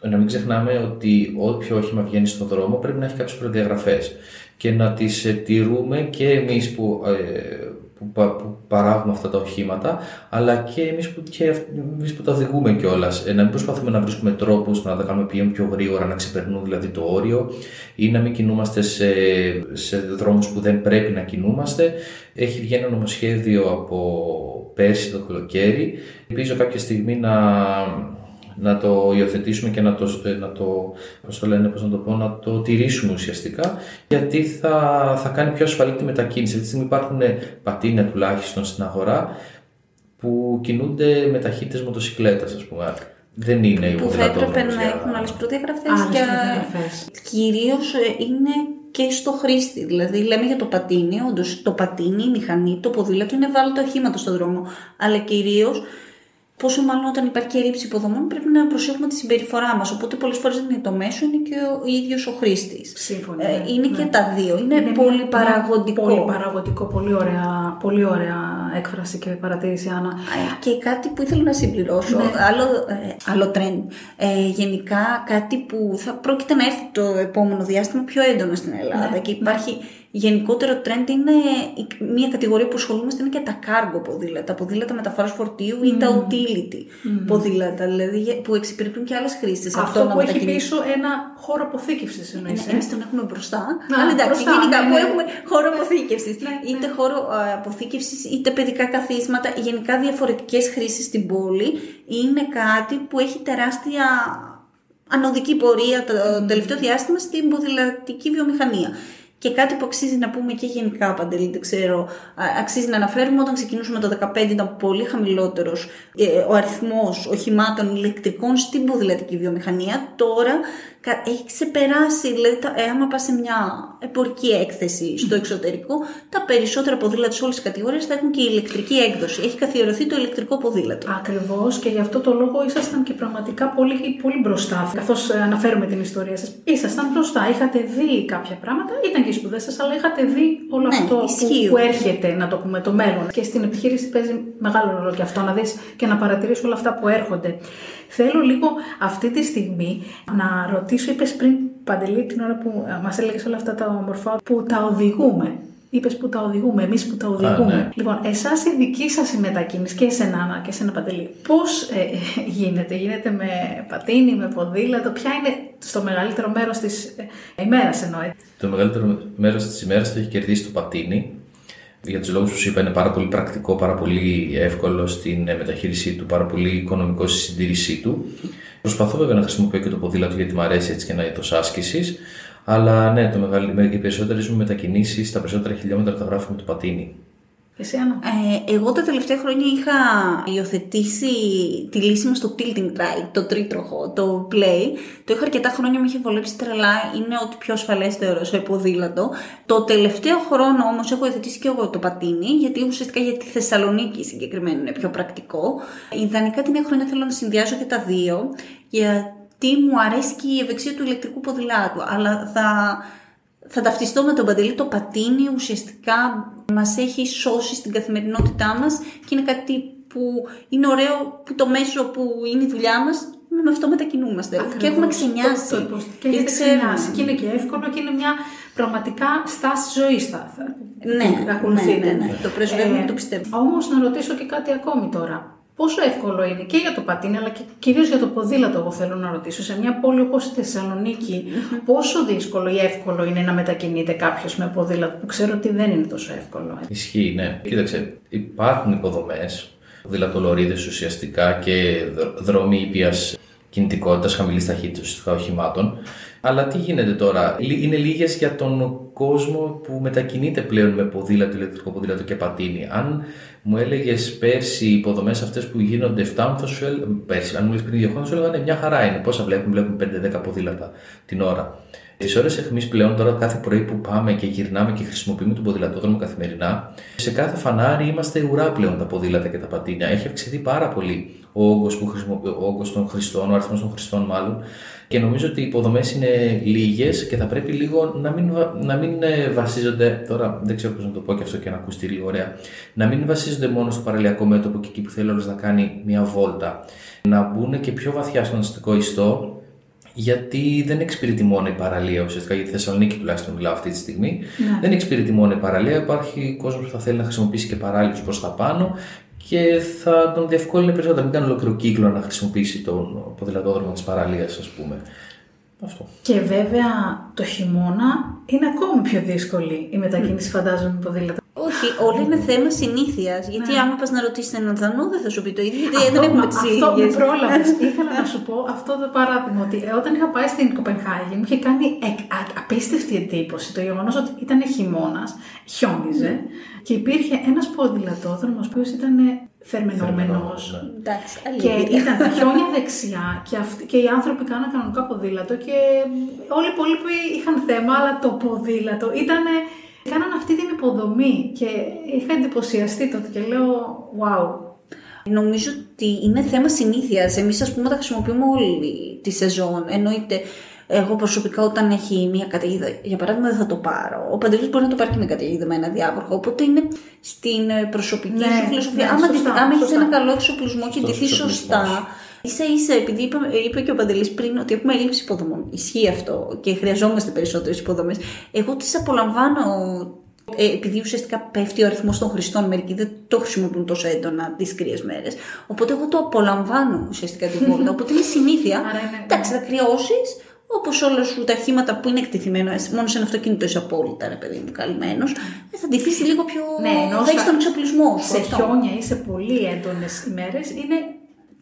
να μην ξεχνάμε ότι όποιο όχημα βγαίνει στον δρόμο πρέπει να έχει κάποιες προδιαγραφές και να τις ε, τηρούμε και εμείς που, ε, που, που, παράγουμε αυτά τα οχήματα, αλλά και εμείς που, και εμείς που τα οδηγούμε κιόλας. Ε, να μην προσπαθούμε να βρίσκουμε τρόπους να τα κάνουμε πηγαίνουν πιο γρήγορα, να ξεπερνούν δηλαδή το όριο ή να μην κινούμαστε σε, σε δρόμους που δεν πρέπει να κινούμαστε. Έχει βγει ένα νομοσχέδιο από πέρσι το καλοκαίρι. Ελπίζω κάποια στιγμή να, να το υιοθετήσουμε και να το, να το, πώς το, λένε, πώς να το, πω, να το τηρήσουμε ουσιαστικά, γιατί θα, θα κάνει πιο ασφαλή τη μετακίνηση. Αυτή τη στιγμή υπάρχουν πατίνια τουλάχιστον στην αγορά που κινούνται με ταχύτητες μοτοσυκλέτα, ας πούμε. Δεν είναι η Που θα έπρεπε να έχουν άλλες προδιαγραφέ. Κυρίως ε, είναι και στο χρήστη. Δηλαδή, λέμε για το πατίνι, όντως το πατίνι, η μηχανή, το ποδήλατο είναι βάλει το οχήματος στον δρόμο. Αλλά κυρίως Πόσο μάλλον όταν υπάρχει και έλλειψη υποδομών πρέπει να προσέχουμε τη συμπεριφορά μας. Οπότε πολλές φορές δεν είναι το μέσο, είναι και ο ίδιος ο χρήστης. Σύμφωνα. Ε, είναι ναι. και τα δύο. Είναι, πολύ παραγωγικό. Πολύ παραγωγικό, πολύ ωραία, πολύ ωραία έκφραση και παρατήρηση, Άννα. Ε, Και κάτι που ήθελα να συμπληρώσω, Ναι. άλλο, ε, άλλο trend. Ε, γενικά κάτι που θα πρόκειται να έρθει το επόμενο διάστημα πιο έντονα στην Ελλάδα Ναι, και υπάρχει γενικότερο trend είναι η- μια κατηγορία που ασχολούμαστε είναι και τα cargo ποδήλατα, τα ποδήλατα μεταφοράς φορτίου ή τα utility ποδήλατα, δηλαδή για- που εξυπηρετούν και άλλες χρήσεις. Αυτό που έχει μετακινήσεις. πίσω ένα χώρο αποθήκευσης εννοεί. Εμείς τον έχουμε μπροστά. Να, αλλά εντάξει, μπροστά, γενικά ναι, που ναι. έχουμε χώρο αποθήκευσης. ναι. Είτε χώρο αποθήκευσης, είτε παιδικά καθίσματα, γενικά διαφορετικές χρήσεις στην πόλη. Είναι κάτι που έχει τεράστια ανωδική πορεία το τελευταίο διάστημα στην ποδηλατική βιομηχανία. Και κάτι που αξίζει να πούμε και γενικά, Παντελή, δεν ξέρω, α, αξίζει να αναφέρουμε όταν ξεκινούσαμε το 2015 ήταν πολύ χαμηλότερος ε, ο αριθμός οχημάτων ηλεκτρικών στην ποδηλατική βιομηχανία. Τώρα κα- έχει ξεπεράσει, δηλαδή τα, ε, άμα πας σε μια εμπορική έκθεση στο εξωτερικό, τα περισσότερα ποδήλατα σε όλες τις κατηγορίες θα έχουν και ηλεκτρική έκδοση. Έχει καθιερωθεί το ηλεκτρικό ποδήλατο. Ακριβώς και γι' αυτό το λόγο ήσασταν και πραγματικά πολύ, πολύ μπροστά. Καθώς αναφέρουμε την ιστορία σας, ήσασταν μπροστά. Είχατε δει κάποια πράγματα, ήταν και οι σπουδές σας, αλλά είχατε δει όλο Ναι, αυτό που, ισχύει. που έρχεται, να το πούμε, το μέλλον. Και στην επιχείρηση παίζει μεγάλο ρόλο και αυτό, να δεις και να παρατηρήσεις όλα αυτά που έρχονται. Θέλω λίγο αυτή τη στιγμή να ρωτήσω, είπες πριν Παντελή την ώρα που μας έλεγες όλα αυτά τα όμορφα, που τα οδηγούμε. Είπες που τα οδηγούμε, εμείς που τα οδηγούμε. ναι. Λοιπόν, εσάς η δική σας η μετακίνηση και σε Νάνα και σε ένα Παντελή, πώς [laughs] γίνεται, γίνεται με πατίνι, με ποδήλατο, ποια είναι στο μεγαλύτερο μέρος της ε, ημέρας εννοώ. ε; Το μεγαλύτερο μέρος της ημέρας το έχει κερδίσει το πατίνι. Για τους λόγους που σου είπα, είναι πάρα πολύ πρακτικό, πάρα πολύ εύκολο στην ε, μεταχείρισή του, πάρα πολύ οικονομικό στη συντήρησή του. Προσπαθώ βέβαια να χρησιμοποιώ και το ποδήλατο γιατί μου αρέσει έτσι και ένα είδο άσκησης. Αλλά ναι, το μεγαλ... οι περισσότερες μου μετακινήσεις, τα περισσότερα χιλιόμετρα τα γράφω με το πατίνι. Εσύ, Άννα. Ε, εγώ τα τελευταία χρόνια είχα υιοθετήσει τη λύση μας στο tilting ride, το τρίτροχο, το play. Το είχα αρκετά χρόνια, με είχε βολέψει τρελά, είναι ότι πιο ασφαλές θεωρώ σε ποδήλατο. Το τελευταίο χρόνο όμως έχω υιοθετήσει και εγώ το πατίνι, γιατί ουσιαστικά για τη Θεσσαλονίκη συγκεκριμένα είναι πιο πρακτικό. Ιδανικά την νέα χρονιά θέλω να συνδυάσω και τα δύο, γιατί μου αρέσει και η ευεξία του ηλεκτρικού ποδηλάτου, αλλά θα θα ταυτιστώ με τον Παντελή. Το πατίνι ουσιαστικά μας έχει σώσει στην καθημερινότητά μας και είναι κάτι που είναι ωραίο που το μέσο που είναι η δουλειά μας με αυτό μετακινούμαστε. Ακριβώς. Και έχουμε ξενιάσει. Το, το, το, και έχετε ξέρουμε. ξενιάσει. Και είναι και εύκολο και είναι μια πραγματικά στάση ζωής θα, θα Ναι, που ακολουθείτε. ναι, ναι, ναι. Το πρεσβεύουμε και το πιστεύουμε. Όμως να ρωτήσω και κάτι ακόμη τώρα. Πόσο εύκολο είναι και για το πατίνι, αλλά και κυρίως για το ποδήλατο, εγώ θέλω να ρωτήσω. Σε μια πόλη όπως η θεσσαλονικη [laughs] πόσο δύσκολο ή εύκολο είναι να μετακινείται κάποιος με ποδήλατο, που ξέρω ότι δεν είναι τόσο εύκολο. ε. Ισχύει, ναι. Κοίταξε, υπάρχουν υποδομές, δηλατολωρίδε ουσιαστικά και δρ- δρόμοι ήπιας κινητικότητας χαμηλής ταχύτητας ουσιαστικά οχημάτων. Αλλά τι γίνεται τώρα, Λι- είναι λίγες για τον κόσμο που μετακινείται πλέον με ποδήλατο, ηλεκτρικό ποδήλατο και πατίνι. Αν μου έλεγες πέρσι οι υποδομές αυτές που γίνονται φτάνουν, θα σου έλεγα. Πέρσι, αν μου έλεγε πριν δύο χρόνια, θα σου έλεγα ναι, μια χαρά είναι. Πόσα βλέπουμε, βλέπουμε 5-10 ποδήλατα την ώρα. Τι ώρε αιχμή πλέον, τώρα κάθε πρωί που πάμε και γυρνάμε και χρησιμοποιούμε τον ποδηλατόδρομο καθημερινά, σε κάθε φανάρι είμαστε ουρά πλέον τα ποδήλατα και τα πατίνια. Έχει αυξηθεί πάρα πολύ ο όγκος ο όγκος των χρηστών, ο αριθμός των χρηστών μάλλον. Και νομίζω ότι οι υποδομές είναι λίγες και θα πρέπει λίγο να μην, βα- να μην ε, βασίζονται. Τώρα δεν ξέρω πώς να το πω και αυτό και να ακουστεί λίγο ωραία. Να μην βασίζονται μόνο στο παραλιακό μέτωπο και εκεί που θέλει όλος να κάνει μια βόλτα. Να μπουν και πιο βαθιά στον αστικό ιστό γιατί δεν εξυπηρετεί μόνο η παραλία ουσιαστικά, για τη Θεσσαλονίκη τουλάχιστον μιλάω αυτή τη στιγμή. Ναι. Δεν εξυπηρετεί μόνο η παραλία, υπάρχει κόσμος που θα θέλει να χρησιμοποιήσει και παράλληλους προς τα πάνω και θα τον διευκόλυνε περισσότερο. Μην κάνει ολόκληρο κύκλο να χρησιμοποιήσει τον ποδηλατόδρομο της παραλίας, ας πούμε. Αυτό. Και βέβαια το χειμώνα είναι ακόμη πιο δύσκολη η μετακίνηση, φαντάζομαι, με ποδήλατο. Όχι, όλα είναι θέμα συνήθειας. Γιατί Ναι. άμα πας να ρωτήσεις έναν Δανό, δεν θα σου πει το ίδιο, γιατί Αυτό- δεν έχουμε μα- τις Αυτό με ίδιε. πρόλαβες. [laughs] Ήθελα να σου πω αυτό το παράδειγμα. Ότι ε, όταν είχα πάει στην Κοπενχάγη, μου είχε κάνει εκ- α- απίστευτη εντύπωση το γεγονός ότι ήταν χειμώνας, χιόνιζε και υπήρχε ένας ποδηλατόδρομος ο οποίος ήταν θερμενόμενο. Ναι. Εντάξει, Και αλήθεια. ήταν τα χιόνια δεξιά και, αυτοί, και οι άνθρωποι κάναν κανονικά ποδήλατο και όλοι οι υπόλοιποι είχαν θέμα, αλλά το ποδήλατο ήταν. Κάναν αυτή την υποδομή και είχα εντυπωσιαστεί τότε και λέω wow. Νομίζω ότι είναι θέμα συνήθειας. Εμείς, ας πούμε, τα χρησιμοποιούμε όλη τη σεζόν. Εννοείται Εγώ προσωπικά όταν έχει μια καταιγίδα, για παράδειγμα, δεν θα το πάρω. Ο Παντελής μπορεί να το πάρει και με καταιγίδα με ένα διάβροχο. Οπότε είναι στην ε, προσωπική Ναι, σου φιλοσοφία. ναι, άμα σωστά, άμα έχεις σωστά. ένα καλό εξοπλισμό και Σωστός ντυθεί εξοπλισμός. σωστά, ίσα ίσα, επειδή είπε, είπε και ο Παντελής πριν ότι έχουμε έλλειψη υποδομών. Ισχύει αυτό και χρειαζόμαστε περισσότερες υποδομές. Εγώ τις απολαμβάνω ε, επειδή ουσιαστικά πέφτει ο αριθμός των χρηστών, μερικοί δεν το χρησιμοποιούν τόσο έντονα τις κρύες μέρες. Οπότε εγώ το απολαμβάνω ουσιαστικά την βόλτα. Οπότε είναι συνήθεια. Άρα είναι- Εντάξει, θα κρυώσει, όπως όλα σου τα χήματα που είναι εκτεθειμένα, μόνο σε ένα αυτοκίνητο είσαι απόλυτα, ρε παιδί μου, καλυμμένος. Θα ντυθεί λίγο πιο. Ναι, ενώ θα έχεις στα- τον εξοπλισμό σου. Σε αυτό. χιόνια ή σε πολύ έντονες ημέρες είναι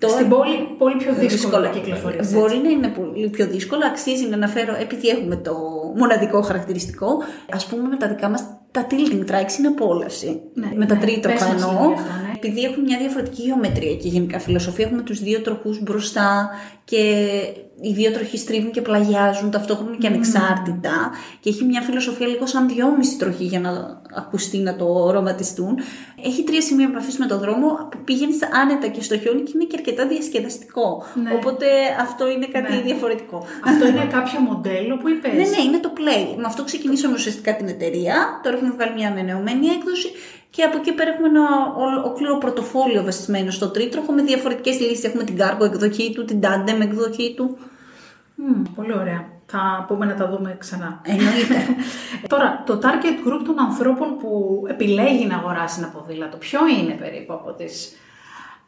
Τώρα- στην πόλη πολύ πιο δύσκολο να κυκλοφορήσει. Μπορεί να είναι πολύ πιο δύσκολο. Αξίζει να αναφέρω, επειδή έχουμε το μοναδικό χαρακτηριστικό, ας πούμε με τα δικά μας τα tilting tracks είναι απόλαυση. Ναι, με τα ναι, τρίτροχα πες μας εννοώ. λίγο γι' αυτό, ναι. Επειδή έχουν μια διαφορετική γεωμετρία και γενικά φιλοσοφία, έχουμε τους δύο τροχούς μπροστά και οι δύο τροχοί στρίβουν και πλαγιάζουν ταυτόχρονα και ανεξάρτητα. Και έχει μια φιλοσοφία λίγο σαν δυόμιση τροχή για να ακουστεί να το οραματιστούν. Έχει τρία σημεία επαφής με τον δρόμο που πηγαίνει άνετα και στο χιόνι και είναι και αρκετά διασκεδαστικό. Ναι. Οπότε αυτό είναι κάτι Ναι. διαφορετικό. Αυτό είναι κάποιο μοντέλο που είπες; Ναι, ναι, είναι το Play. Με αυτό ξεκινήσαμε ουσιαστικά την εταιρεία. Τώρα έχουμε βγάλει μια ανανεωμένη έκδοση και από εκεί πέρα έχουμε ένα ολόκληρο πορτοφόλιο βασισμένο στο τρίτροχο με διαφορετικές λύσεις. Έχουμε την Cargo εκδοχή του, την Tandem εκδοχή του. Μμμ, πολύ ωραία. Θα πούμε να τα δούμε ξανά. Εννοείται. [laughs] Τώρα, το target group των ανθρώπων που επιλέγει να αγοράσει ένα ποδήλατο, ποιο είναι περίπου από τις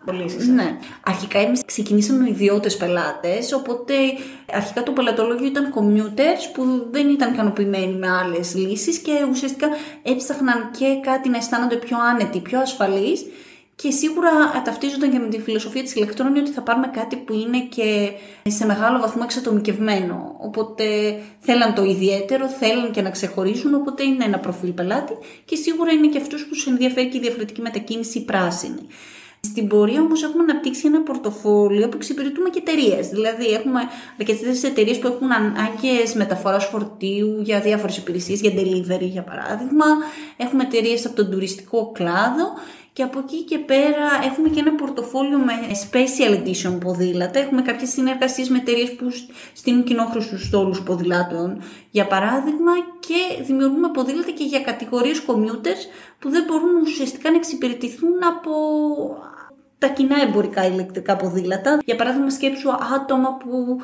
πωλήσει. ναι. Αρχικά εμείς ξεκινήσαμε με ιδιώτες πελάτες, οπότε αρχικά το πελατολόγιο ήταν commuters που δεν ήταν ικανοποιημένοι με άλλες λύσεις και ουσιαστικά έψαχναν και κάτι να αισθάνονται πιο άνετοι, πιο ασφαλείς. Και σίγουρα ταυτίζονταν και με τη φιλοσοφία της ηλεκτρόνη ότι θα πάρουμε κάτι που είναι και σε μεγάλο βαθμό εξατομικευμένο. Οπότε θέλαν το ιδιαίτερο, θέλαν και να ξεχωρίζουν, οπότε είναι ένα προφίλ πελάτη και σίγουρα είναι και αυτούς που σε ενδιαφέρει και η διαφορετική μετακίνηση η πράσινη. Στην πορεία όμως έχουμε αναπτύξει ένα πορτοφόλιο που εξυπηρετούμε και εταιρείες. Δηλαδή, έχουμε αρκετές εταιρείες που έχουν ανάγκες μεταφοράς φορτίου για διάφορες υπηρεσίες, για delivery για παράδειγμα. Έχουμε εταιρείες από τον τουριστικό κλάδο. Και από εκεί και πέρα έχουμε και ένα πορτοφόλιο με special edition ποδήλατα. Έχουμε κάποιες συνεργασίες με εταιρείες που στείλουν κοινόχρηστους στόλους ποδηλάτων, για παράδειγμα, και δημιουργούμε ποδήλατα και για κατηγορίες commuters που δεν μπορούν ουσιαστικά να εξυπηρετηθούν από τα κοινά εμπορικά ηλεκτρικά ποδήλατα. Για παράδειγμα, σκέψου άτομα που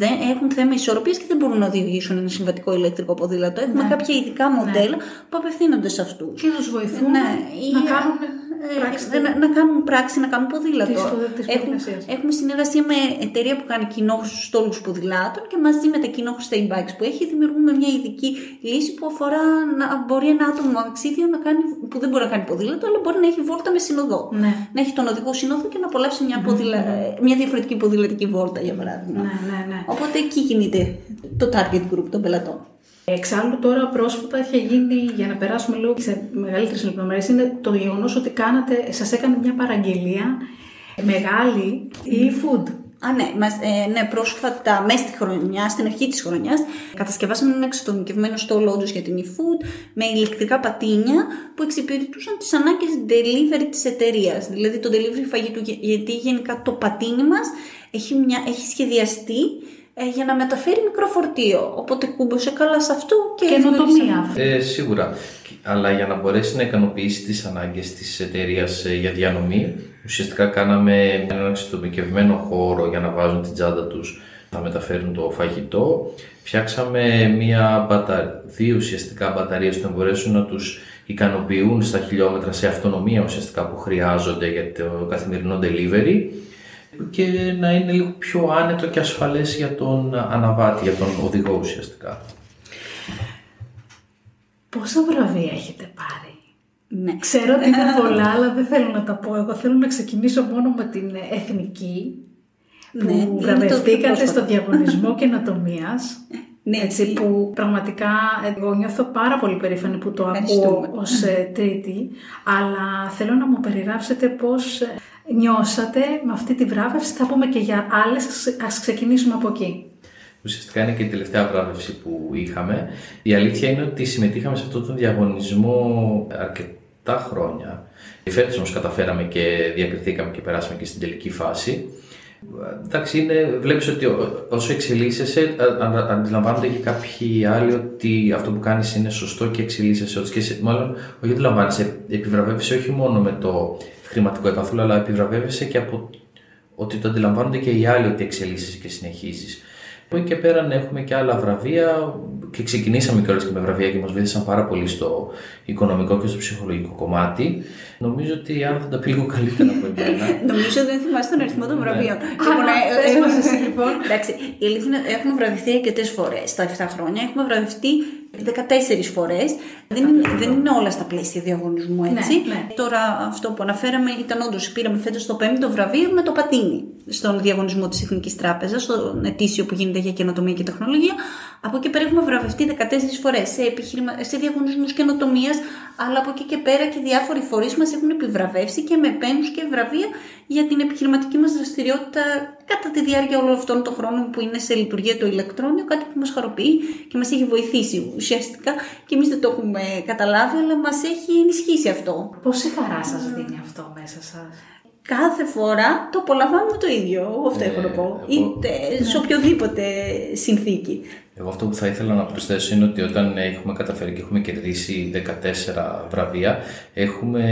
δεν έχουν θέμα ισορροπίας και δεν μπορούν να οδηγήσουν ένα συμβατικό ηλεκτρικό ποδήλατο. Έχουμε Ναι. κάποια ειδικά μοντέλα που απευθύνονται σε αυτούς. Και τους βοηθούν Ναι, να ή- κάνουν ε, πράξη. να, να κάνουν πράξη, να κάνουν ποδήλατο. Της ποδη- της έχουμε, ποδηλασίας. έχουμε συνεργασία με εταιρεία που κάνει κοινόχρηστου στόλους ποδηλάτων και μαζί με τα κοινόχρηστα e-bikes που έχει δημιουργούμε μια ειδική λύση που αφορά να μπορεί ένα άτομο αξίδιο να κάνει, που δεν μπορεί να κάνει ποδήλατο, αλλά μπορεί να έχει βόλτα με συνοδό. Ναι. Να έχει τον οδηγό συνοδό και να απολαύσει μια, ποδηλα... μια διαφορετική ποδηλατική βόλτα, για παράδειγμα. Ναι, ναι, ναι. Οπότε εκεί κινείται το target group των πελατών. Εξάλλου τώρα πρόσφατα είχε γίνει, για να περάσουμε λίγο σε μεγαλύτερες λεπτομέρειες, είναι το γεγονός ότι κάνατε, σας έκανε μια παραγγελία μεγάλη e-food. Α, ναι, μας, ε, ναι, πρόσφατα, μέσα στη χρονιά, στην αρχή της χρονιάς, κατασκευάσαμε ένα εξατομικευμένο στόλο όντως για την e-food με ηλεκτρικά πατίνια που εξυπηρετούσαν τις ανάγκες delivery της εταιρείας. Δηλαδή το delivery φαγητού, γε- γιατί γενικά το πατίνι μας έχει, μια, έχει σχεδιαστεί ε, για να μεταφέρει μικρό φορτίο. Οπότε κούμπωσε καλά σε αυτό και... Καινοτομία. δημιούργησε- Ε, σίγουρα. Αλλά για να μπορέσει να ικανοποιήσει τις ανάγκες της εταιρείας για διανομή, ουσιαστικά κάναμε έναν εξατομικευμένο χώρο για να βάζουν την τσάντα τους να μεταφέρουν το φαγητό. Φτιάξαμε μία μπατα... δύο ουσιαστικά μπαταρίες που να μπορέσουν να τους ικανοποιούν στα χιλιόμετρα σε αυτονομία ουσιαστικά που χρειάζονται για το καθημερινό delivery και να είναι λίγο πιο άνετο και ασφαλές για τον αναβάτη, για τον οδηγό ουσιαστικά. Πόσα βραβεία έχετε πάρει; Ναι. Ξέρω ότι είναι πολλά, αλλά δεν θέλω να τα πω. Εγώ θέλω να ξεκινήσω μόνο με την εθνική που Ναι, είναι το πιο βραβευτήκατε πρόσφατο. στο διαγωνισμό καινοτομίας. Ναι, Έτσι, έτσι. που πραγματικά εγώ νιώθω πάρα πολύ περήφανη που το ακούω Ευχαριστούμε. ως ε, τρίτη, αλλά θέλω να μου περιγράψετε πώς ε, νιώσατε με αυτή τη βράβευση. Θα πούμε και για άλλες, ας, ας ξεκινήσουμε από εκεί. Ουσιαστικά είναι και η τελευταία βράβευση που είχαμε. Η αλήθεια είναι ότι συμμετείχαμε σε αυτόν τον διαγωνισμό αρκετά χρόνια. Φέτος όμως καταφέραμε και διακριθήκαμε και περάσαμε και στην τελική φάση. Εντάξει, είναι, βλέπεις ότι όσο εξελίσσεσαι, αντιλαμβάνονται και κάποιοι άλλοι ότι αυτό που κάνεις είναι σωστό και εξελίσσεσαι. Ότι και σε, μάλλον, όχι αντιλαμβάνεσαι, επιβραβεύεσαι όχι μόνο με το χρηματικό επαθούλο, αλλά επιβραβεύεσαι και από ότι το αντιλαμβάνονται και οι άλλοι ότι εξελίσσεσαι και συνεχίζεις. Από εκεί και πέρα έχουμε και άλλα βραβεία και ξεκινήσαμε κιόλας και με βραβεία και μας βοήθησαν πάρα πολύ στο οικονομικό και στο ψυχολογικό κομμάτι. Νομίζω ότι η Άννα θα τα πει λίγο καλύτερα από εμένα. [laughs] Νομίζω ότι δεν θυμάσαι τον αριθμό των βραβείων. Λοιπόν, πες μας εσύ λοιπόν. Εντάξει, η αλήθεια είναι έχουμε βραβευτεί αρκετές φορές. Στα 7 χρόνια έχουμε βραβευτεί 14 φορές. Δεν, είναι, δεν είναι όλα στα πλαίσια διαγωνισμού, έτσι. Ναι, ναι. Τώρα αυτό που αναφέραμε ήταν όντως, πήραμε φέτος το 5ο βραβείο με το πατίνι στον διαγωνισμό της Εθνικής Τράπεζας, στον ετήσιο που γίνεται για καινοτομία και τεχνολογία. Από εκεί πέρα έχουμε βραβευτεί 14 φορές σε, επιχειρημα... σε διαγωνισμούς καινοτομίας, αλλά από εκεί και πέρα και διάφοροι φορείς μας έχουν επιβραβεύσει και με πένους και βραβεία για την επιχειρηματική μας δραστηριότητα κατά τη διάρκεια όλων αυτών των χρόνων που είναι σε λειτουργία το ηλεκτρόνιο, κάτι που μας χαροποιεί και μας έχει βοηθήσει ουσιαστικά και εμείς δεν το έχουμε καταλάβει, αλλά μας έχει ενισχύσει αυτό. Πόση χαρά σας δίνει αυτό μέσα σας; Κάθε φορά το απολαμβάνουμε το ίδιο. Εγώ αυτό Ε, έχω να πω. εγώ- Είτε σε οποιοδήποτε συνθήκη. Εγώ αυτό που θα ήθελα να προσθέσω είναι ότι όταν έχουμε καταφέρει και έχουμε κερδίσει 14 βραβεία, έχουμε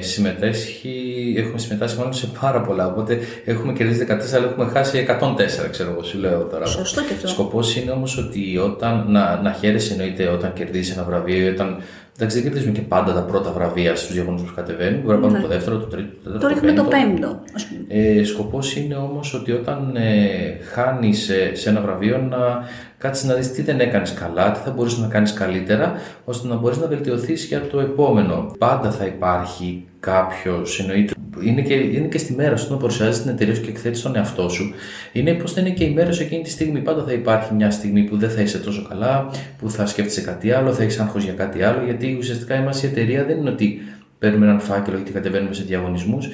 συμμετάσχει, έχουμε συμμετάσχει μάλλον σε πάρα πολλά. Οπότε έχουμε κερδίσει 14, αλλά έχουμε χάσει 104, ξέρω εγώ, σου λέω τώρα. Σωστό και αυτό. Σκοπός είναι όμως ότι όταν. να, να χαίρεσαι εννοείται όταν κερδίζει ένα βραβείο ή όταν. Εντάξει, δεν κερδίζουμε και πάντα τα πρώτα βραβεία στους διαγωνισμού που κατεβαίνουν. Μπορεί να πάμε το δεύτερο, το τρίτο, το τέταρτο. Τώρα έχουμε το πέμπτο, ας πούμε. Ε, σκοπός είναι όμως ότι όταν ε, χάνεις ε, σε ένα βραβείο να κάτσεις να δεις τι δεν έκανες καλά, τι θα μπορείς να κάνεις καλύτερα, ώστε να μπορείς να βελτιωθείς για το επόμενο. Πάντα θα υπάρχει κάποιος, εννοείται, είναι και, είναι και στη μέρα σου όταν παρουσιάζεις την εταιρεία σου και εκθέτεις τον εαυτό σου. Είναι πως θα είναι και η μέρα σου εκείνη τη στιγμή. Πάντα θα υπάρχει μια στιγμή που δεν θα είσαι τόσο καλά, που θα σκέφτεσαι κάτι άλλο, θα έχεις άγχος για κάτι άλλο, γιατί ουσιαστικά είμαστε η εταιρεία δεν είναι ότι παίρνουμε έναν φάκελο και κατεβαίνουμε σε διαγωνισμούς.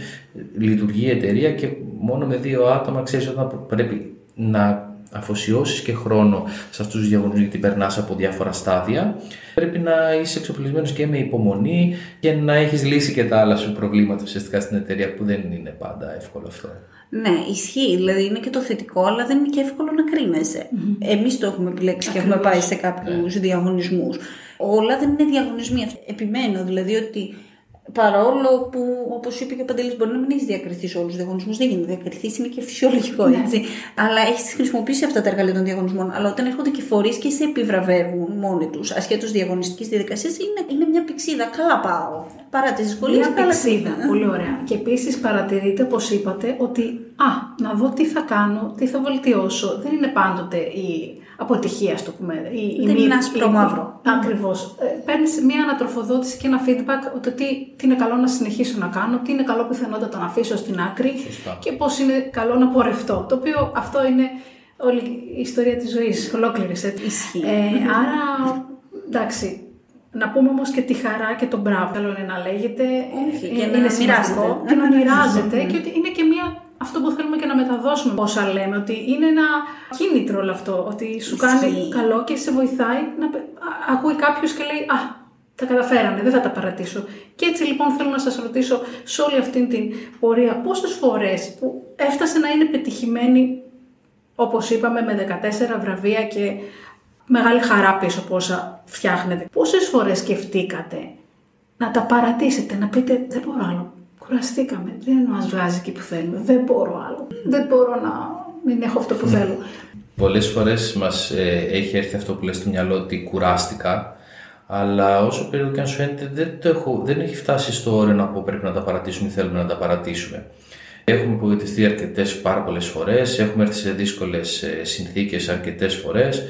Λειτουργεί η εταιρεία και μόνο με δύο άτομα ξέρεις όταν πρέπει να αφοσιώσεις και χρόνο σε αυτούς τους διαγωνισμούς, γιατί περνάς από διάφορα στάδια. Πρέπει να είσαι εξοπλισμένος και με υπομονή και να έχεις λύσει και τα άλλα σου προβλήματα ουσιαστικά στην εταιρεία που δεν είναι πάντα εύκολο αυτό. Ναι, ισχύει. Δηλαδή είναι και το θετικό, αλλά δεν είναι και εύκολο να κρίνεσαι. Εμείς το έχουμε επιλέξει και έχουμε πάει σε κάποιους διαγωνισμούς. Όλα δεν είναι διαγωνισμοί. Επιμένω δηλαδή ότι παρόλο που, όπως είπε και ο Παντελής, μπορεί να μην έχεις διακριθεί σε όλους τους διαγωνισμούς, δεν γίνεται διακριθείς, είναι και φυσιολογικό έτσι. Αλλά έχεις χρησιμοποιήσει αυτά τα εργαλεία των διαγωνισμών. Αλλά όταν έρχονται και φορείς και σε επιβραβεύουν μόνοι τους, ασχέτως διαγωνιστικής διαδικασίας, είναι, είναι μια πηξίδα. Καλά πάω. Παρά τι δυσκολίε, Μια καλά πηξίδα. πήγα. Πολύ ωραία. Και επίσης παρατηρείτε, όπω είπατε, ότι α, να δω τι θα κάνω, τι θα βελτιώσω. Δεν είναι πάντοτε η αποτυχία, ας το πούμε. Η, η Δεν μη- είναι άσπρο η- μαύρο. Ακριβώς. Ε, Παίρνεις μια ανατροφοδότηση και ένα feedback ότι τι, τι είναι καλό να συνεχίσω να κάνω, τι είναι καλό πιθανότατα να αφήσω στην άκρη Σωστά. και πώ είναι καλό να πορευτώ. Το οποίο αυτό είναι όλη η ιστορία της ζωής, ολόκληρης. Ισχύει. Ε, άρα, εντάξει. Να πούμε όμως και τη χαρά και τον μπράβο. Καλό είναι να λέγεται. Όχι, ε, και να είναι μοιράζεται. σημαντικό. Και να μοιράζεται. και ότι είναι και μια. Αυτό που θέλουμε και να μεταδώσουμε όσα λέμε, ότι είναι ένα κίνητρο όλο αυτό. Ότι σου Ισχύει. κάνει καλό και σε βοηθάει να. πε- α- Ακούει κάποιος και λέει Α, τα καταφέραμε, δεν θα τα παρατήσω. Και έτσι λοιπόν θέλω να σας ρωτήσω σε όλη αυτή την πορεία πόσες φορές που έφτασε να είναι πετυχημένη όπως είπαμε με 14 βραβεία και μεγάλη χαρά πίσω από όσα φτιάχνετε. Πόσες φορές σκεφτήκατε να τα παρατήσετε, να πείτε δεν μπορώ άλλο, κουραστήκαμε, δεν μας βγάζει εκεί που θέλουμε, δεν μπορώ άλλο, δεν μπορώ να μην έχω αυτό που θέλω. Πολλές φορές μας ε, έχει έρθει αυτό που λες στο μυαλό ότι κουράστηκα, αλλά όσο περίεργο και αν σου φαίνεται δεν, το έχω, δεν έχει φτάσει στο όριο να πω πρέπει να τα παρατήσουμε ή θέλουμε να τα παρατήσουμε. Έχουμε απογοητευτεί αρκετές πάρα πολλές φορές, έχουμε έρθει σε δύσκολες συνθήκες αρκετές φορές,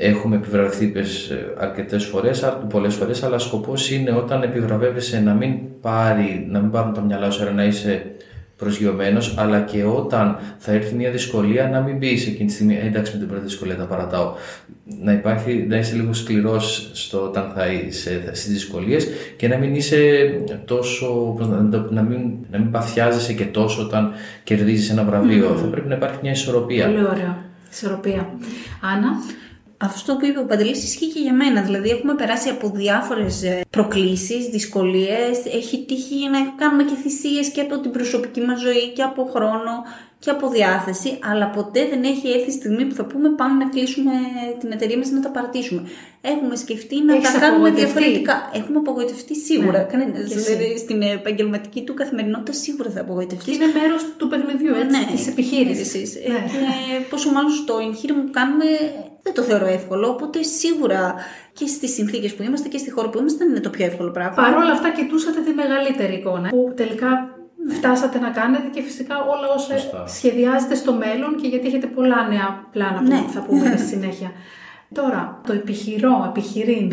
έχουμε επιβραβευτεί πες, ε, αρκετές φορές, α- πολλές φορές, αλλά σκοπός είναι όταν επιβραβεύεσαι να μην, πάρει, να μην πάρουν τα μυαλά σου, άρα να είσαι προσγειωμένος, αλλά και όταν θα έρθει μια δυσκολία να μην πεις εκείνη τη στιγμή «Ε, εντάξει με την πρώτη δυσκολία τα παρατάω. Να, υπάρχει, να είσαι λίγο σκληρός στο όταν θα είσαι στις δυσκολίες και να μην είσαι τόσο, πώς να, το- να, μην, να μην παθιάζεσαι και τόσο όταν κερδίζεις ένα βραβείο. Θα πρέπει να υπάρχει μια ισορροπία. Πολύ ωραίο. Ισορροπία. Άννα, Αυτό που είπε ο Παντελής ισχύει και για μένα. Δηλαδή, έχουμε περάσει από διάφορες προκλήσεις, δυσκολίες. Έχει τύχει να κάνουμε και θυσίες και από την προσωπική μας ζωή και από χρόνο και από διάθεση, αλλά ποτέ δεν έχει έρθει η στιγμή που θα πούμε πάμε να κλείσουμε την εταιρεία μας να τα παρατήσουμε. Έχουμε σκεφτεί να Έχεις τα κάνουμε απογοητευτεί. διαφορετικά. Έχουμε απογοητευτεί σίγουρα. Ναι, Κανένας, και εσύ. δηλαδή, στην επαγγελματική του καθημερινότητα σίγουρα θα απογοητευτείς. Είναι μέρος του παιχνιδιού, έτσι, της επιχείρησης. Ε, Ναι. Και πόσο μάλλον στο εγχείρημα που κάνουμε δεν το θεωρώ εύκολο. Οπότε σίγουρα και στις συνθήκες που είμαστε και στη χώρα που είμαστε δεν είναι το πιο εύκολο πράγμα. Παρ' όλα αυτά κοιτούσατε τη μεγαλύτερη εικόνα που τελικά φτάσατε να κάνετε και φυσικά όλα όσα Σωστά. σχεδιάζετε στο μέλλον και γιατί έχετε πολλά νέα πλάνα που Ναι. θα πούμε στη συνέχεια. Τώρα, το επιχειρώ, επιχειρήν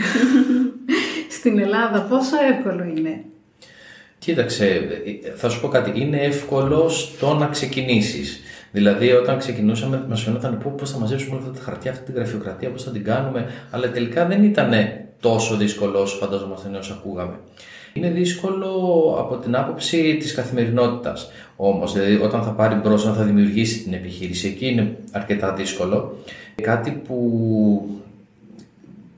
[laughs] στην Ελλάδα πόσο εύκολο είναι; Κοίταξε, θα σου πω κάτι. Είναι εύκολο στο να ξεκινήσεις. Δηλαδή, όταν ξεκινούσαμε, μας φαινόταν πω πώς θα μαζέψουμε όλα αυτά τα χαρτιά, αυτή τη γραφειοκρατία, πώς θα την κάνουμε. Αλλά τελικά δεν ήταν τόσο δύσκολο όσο φανταζόμασταν όσο ακούγαμε. Είναι δύσκολο από την άποψη της καθημερινότητας. Όμως, δηλαδή, όταν θα πάρει μπρος, όταν θα δημιουργήσει την επιχείρηση, εκεί είναι αρκετά δύσκολο. Κάτι που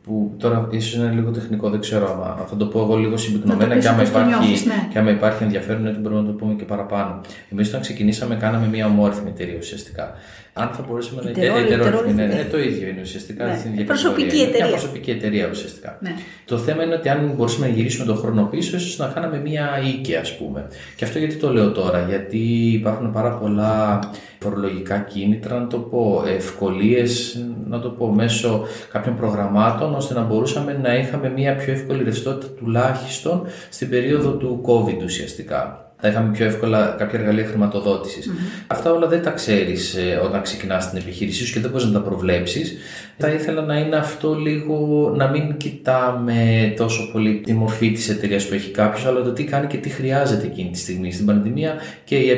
που τώρα ίσως είναι λίγο τεχνικό, δεν ξέρω άμα θα το πω εγώ λίγο Να συμπυκνωμένα το και άμα, πεις όπως το υπάρχει, νιώθεις, ναι. και άμα υπάρχει ενδιαφέρον, έτσι μπορούμε να το πούμε και παραπάνω. Εμείς όταν ξεκινήσαμε, κάναμε μια ομόρφη εταιρεία ουσιαστικά. Αν θα μπορούσαμε να. Ετερόρυθμη, Ε, ετερόρυθμη, ετερόρυθμη. ναι, ναι, το ίδιο είναι ουσιαστικά. Ναι. στην ίδια Προσωπική κατηγορία. Είναι εταιρεία. Μια προσωπική εταιρεία ουσιαστικά. Ναι. Το θέμα είναι ότι αν μπορούσαμε να γυρίσουμε τον χρόνο πίσω, ίσως να κάναμε μια οίκη, ας πούμε. Και αυτό γιατί το λέω τώρα, Γιατί υπάρχουν πάρα πολλά φορολογικά κίνητρα, να το πω, ευκολίες, να το πω, μέσω κάποιων προγραμμάτων, ώστε να μπορούσαμε να είχαμε μια πιο εύκολη ρευστότητα τουλάχιστον στην περίοδο του COVID ουσιαστικά. Θα είχαμε πιο εύκολα κάποια εργαλεία χρηματοδότησης. Αυτά όλα δεν τα ξέρεις όταν ξεκινάς την επιχείρησή σου και δεν μπορείς να τα προβλέψεις. Θα ήθελα να είναι αυτό λίγο να μην κοιτάμε τόσο πολύ τη μορφή της εταιρείας που έχει κάποιος, αλλά το τι κάνει και τι χρειάζεται εκείνη τη στιγμή. Στην πανδημία και η ΕΕ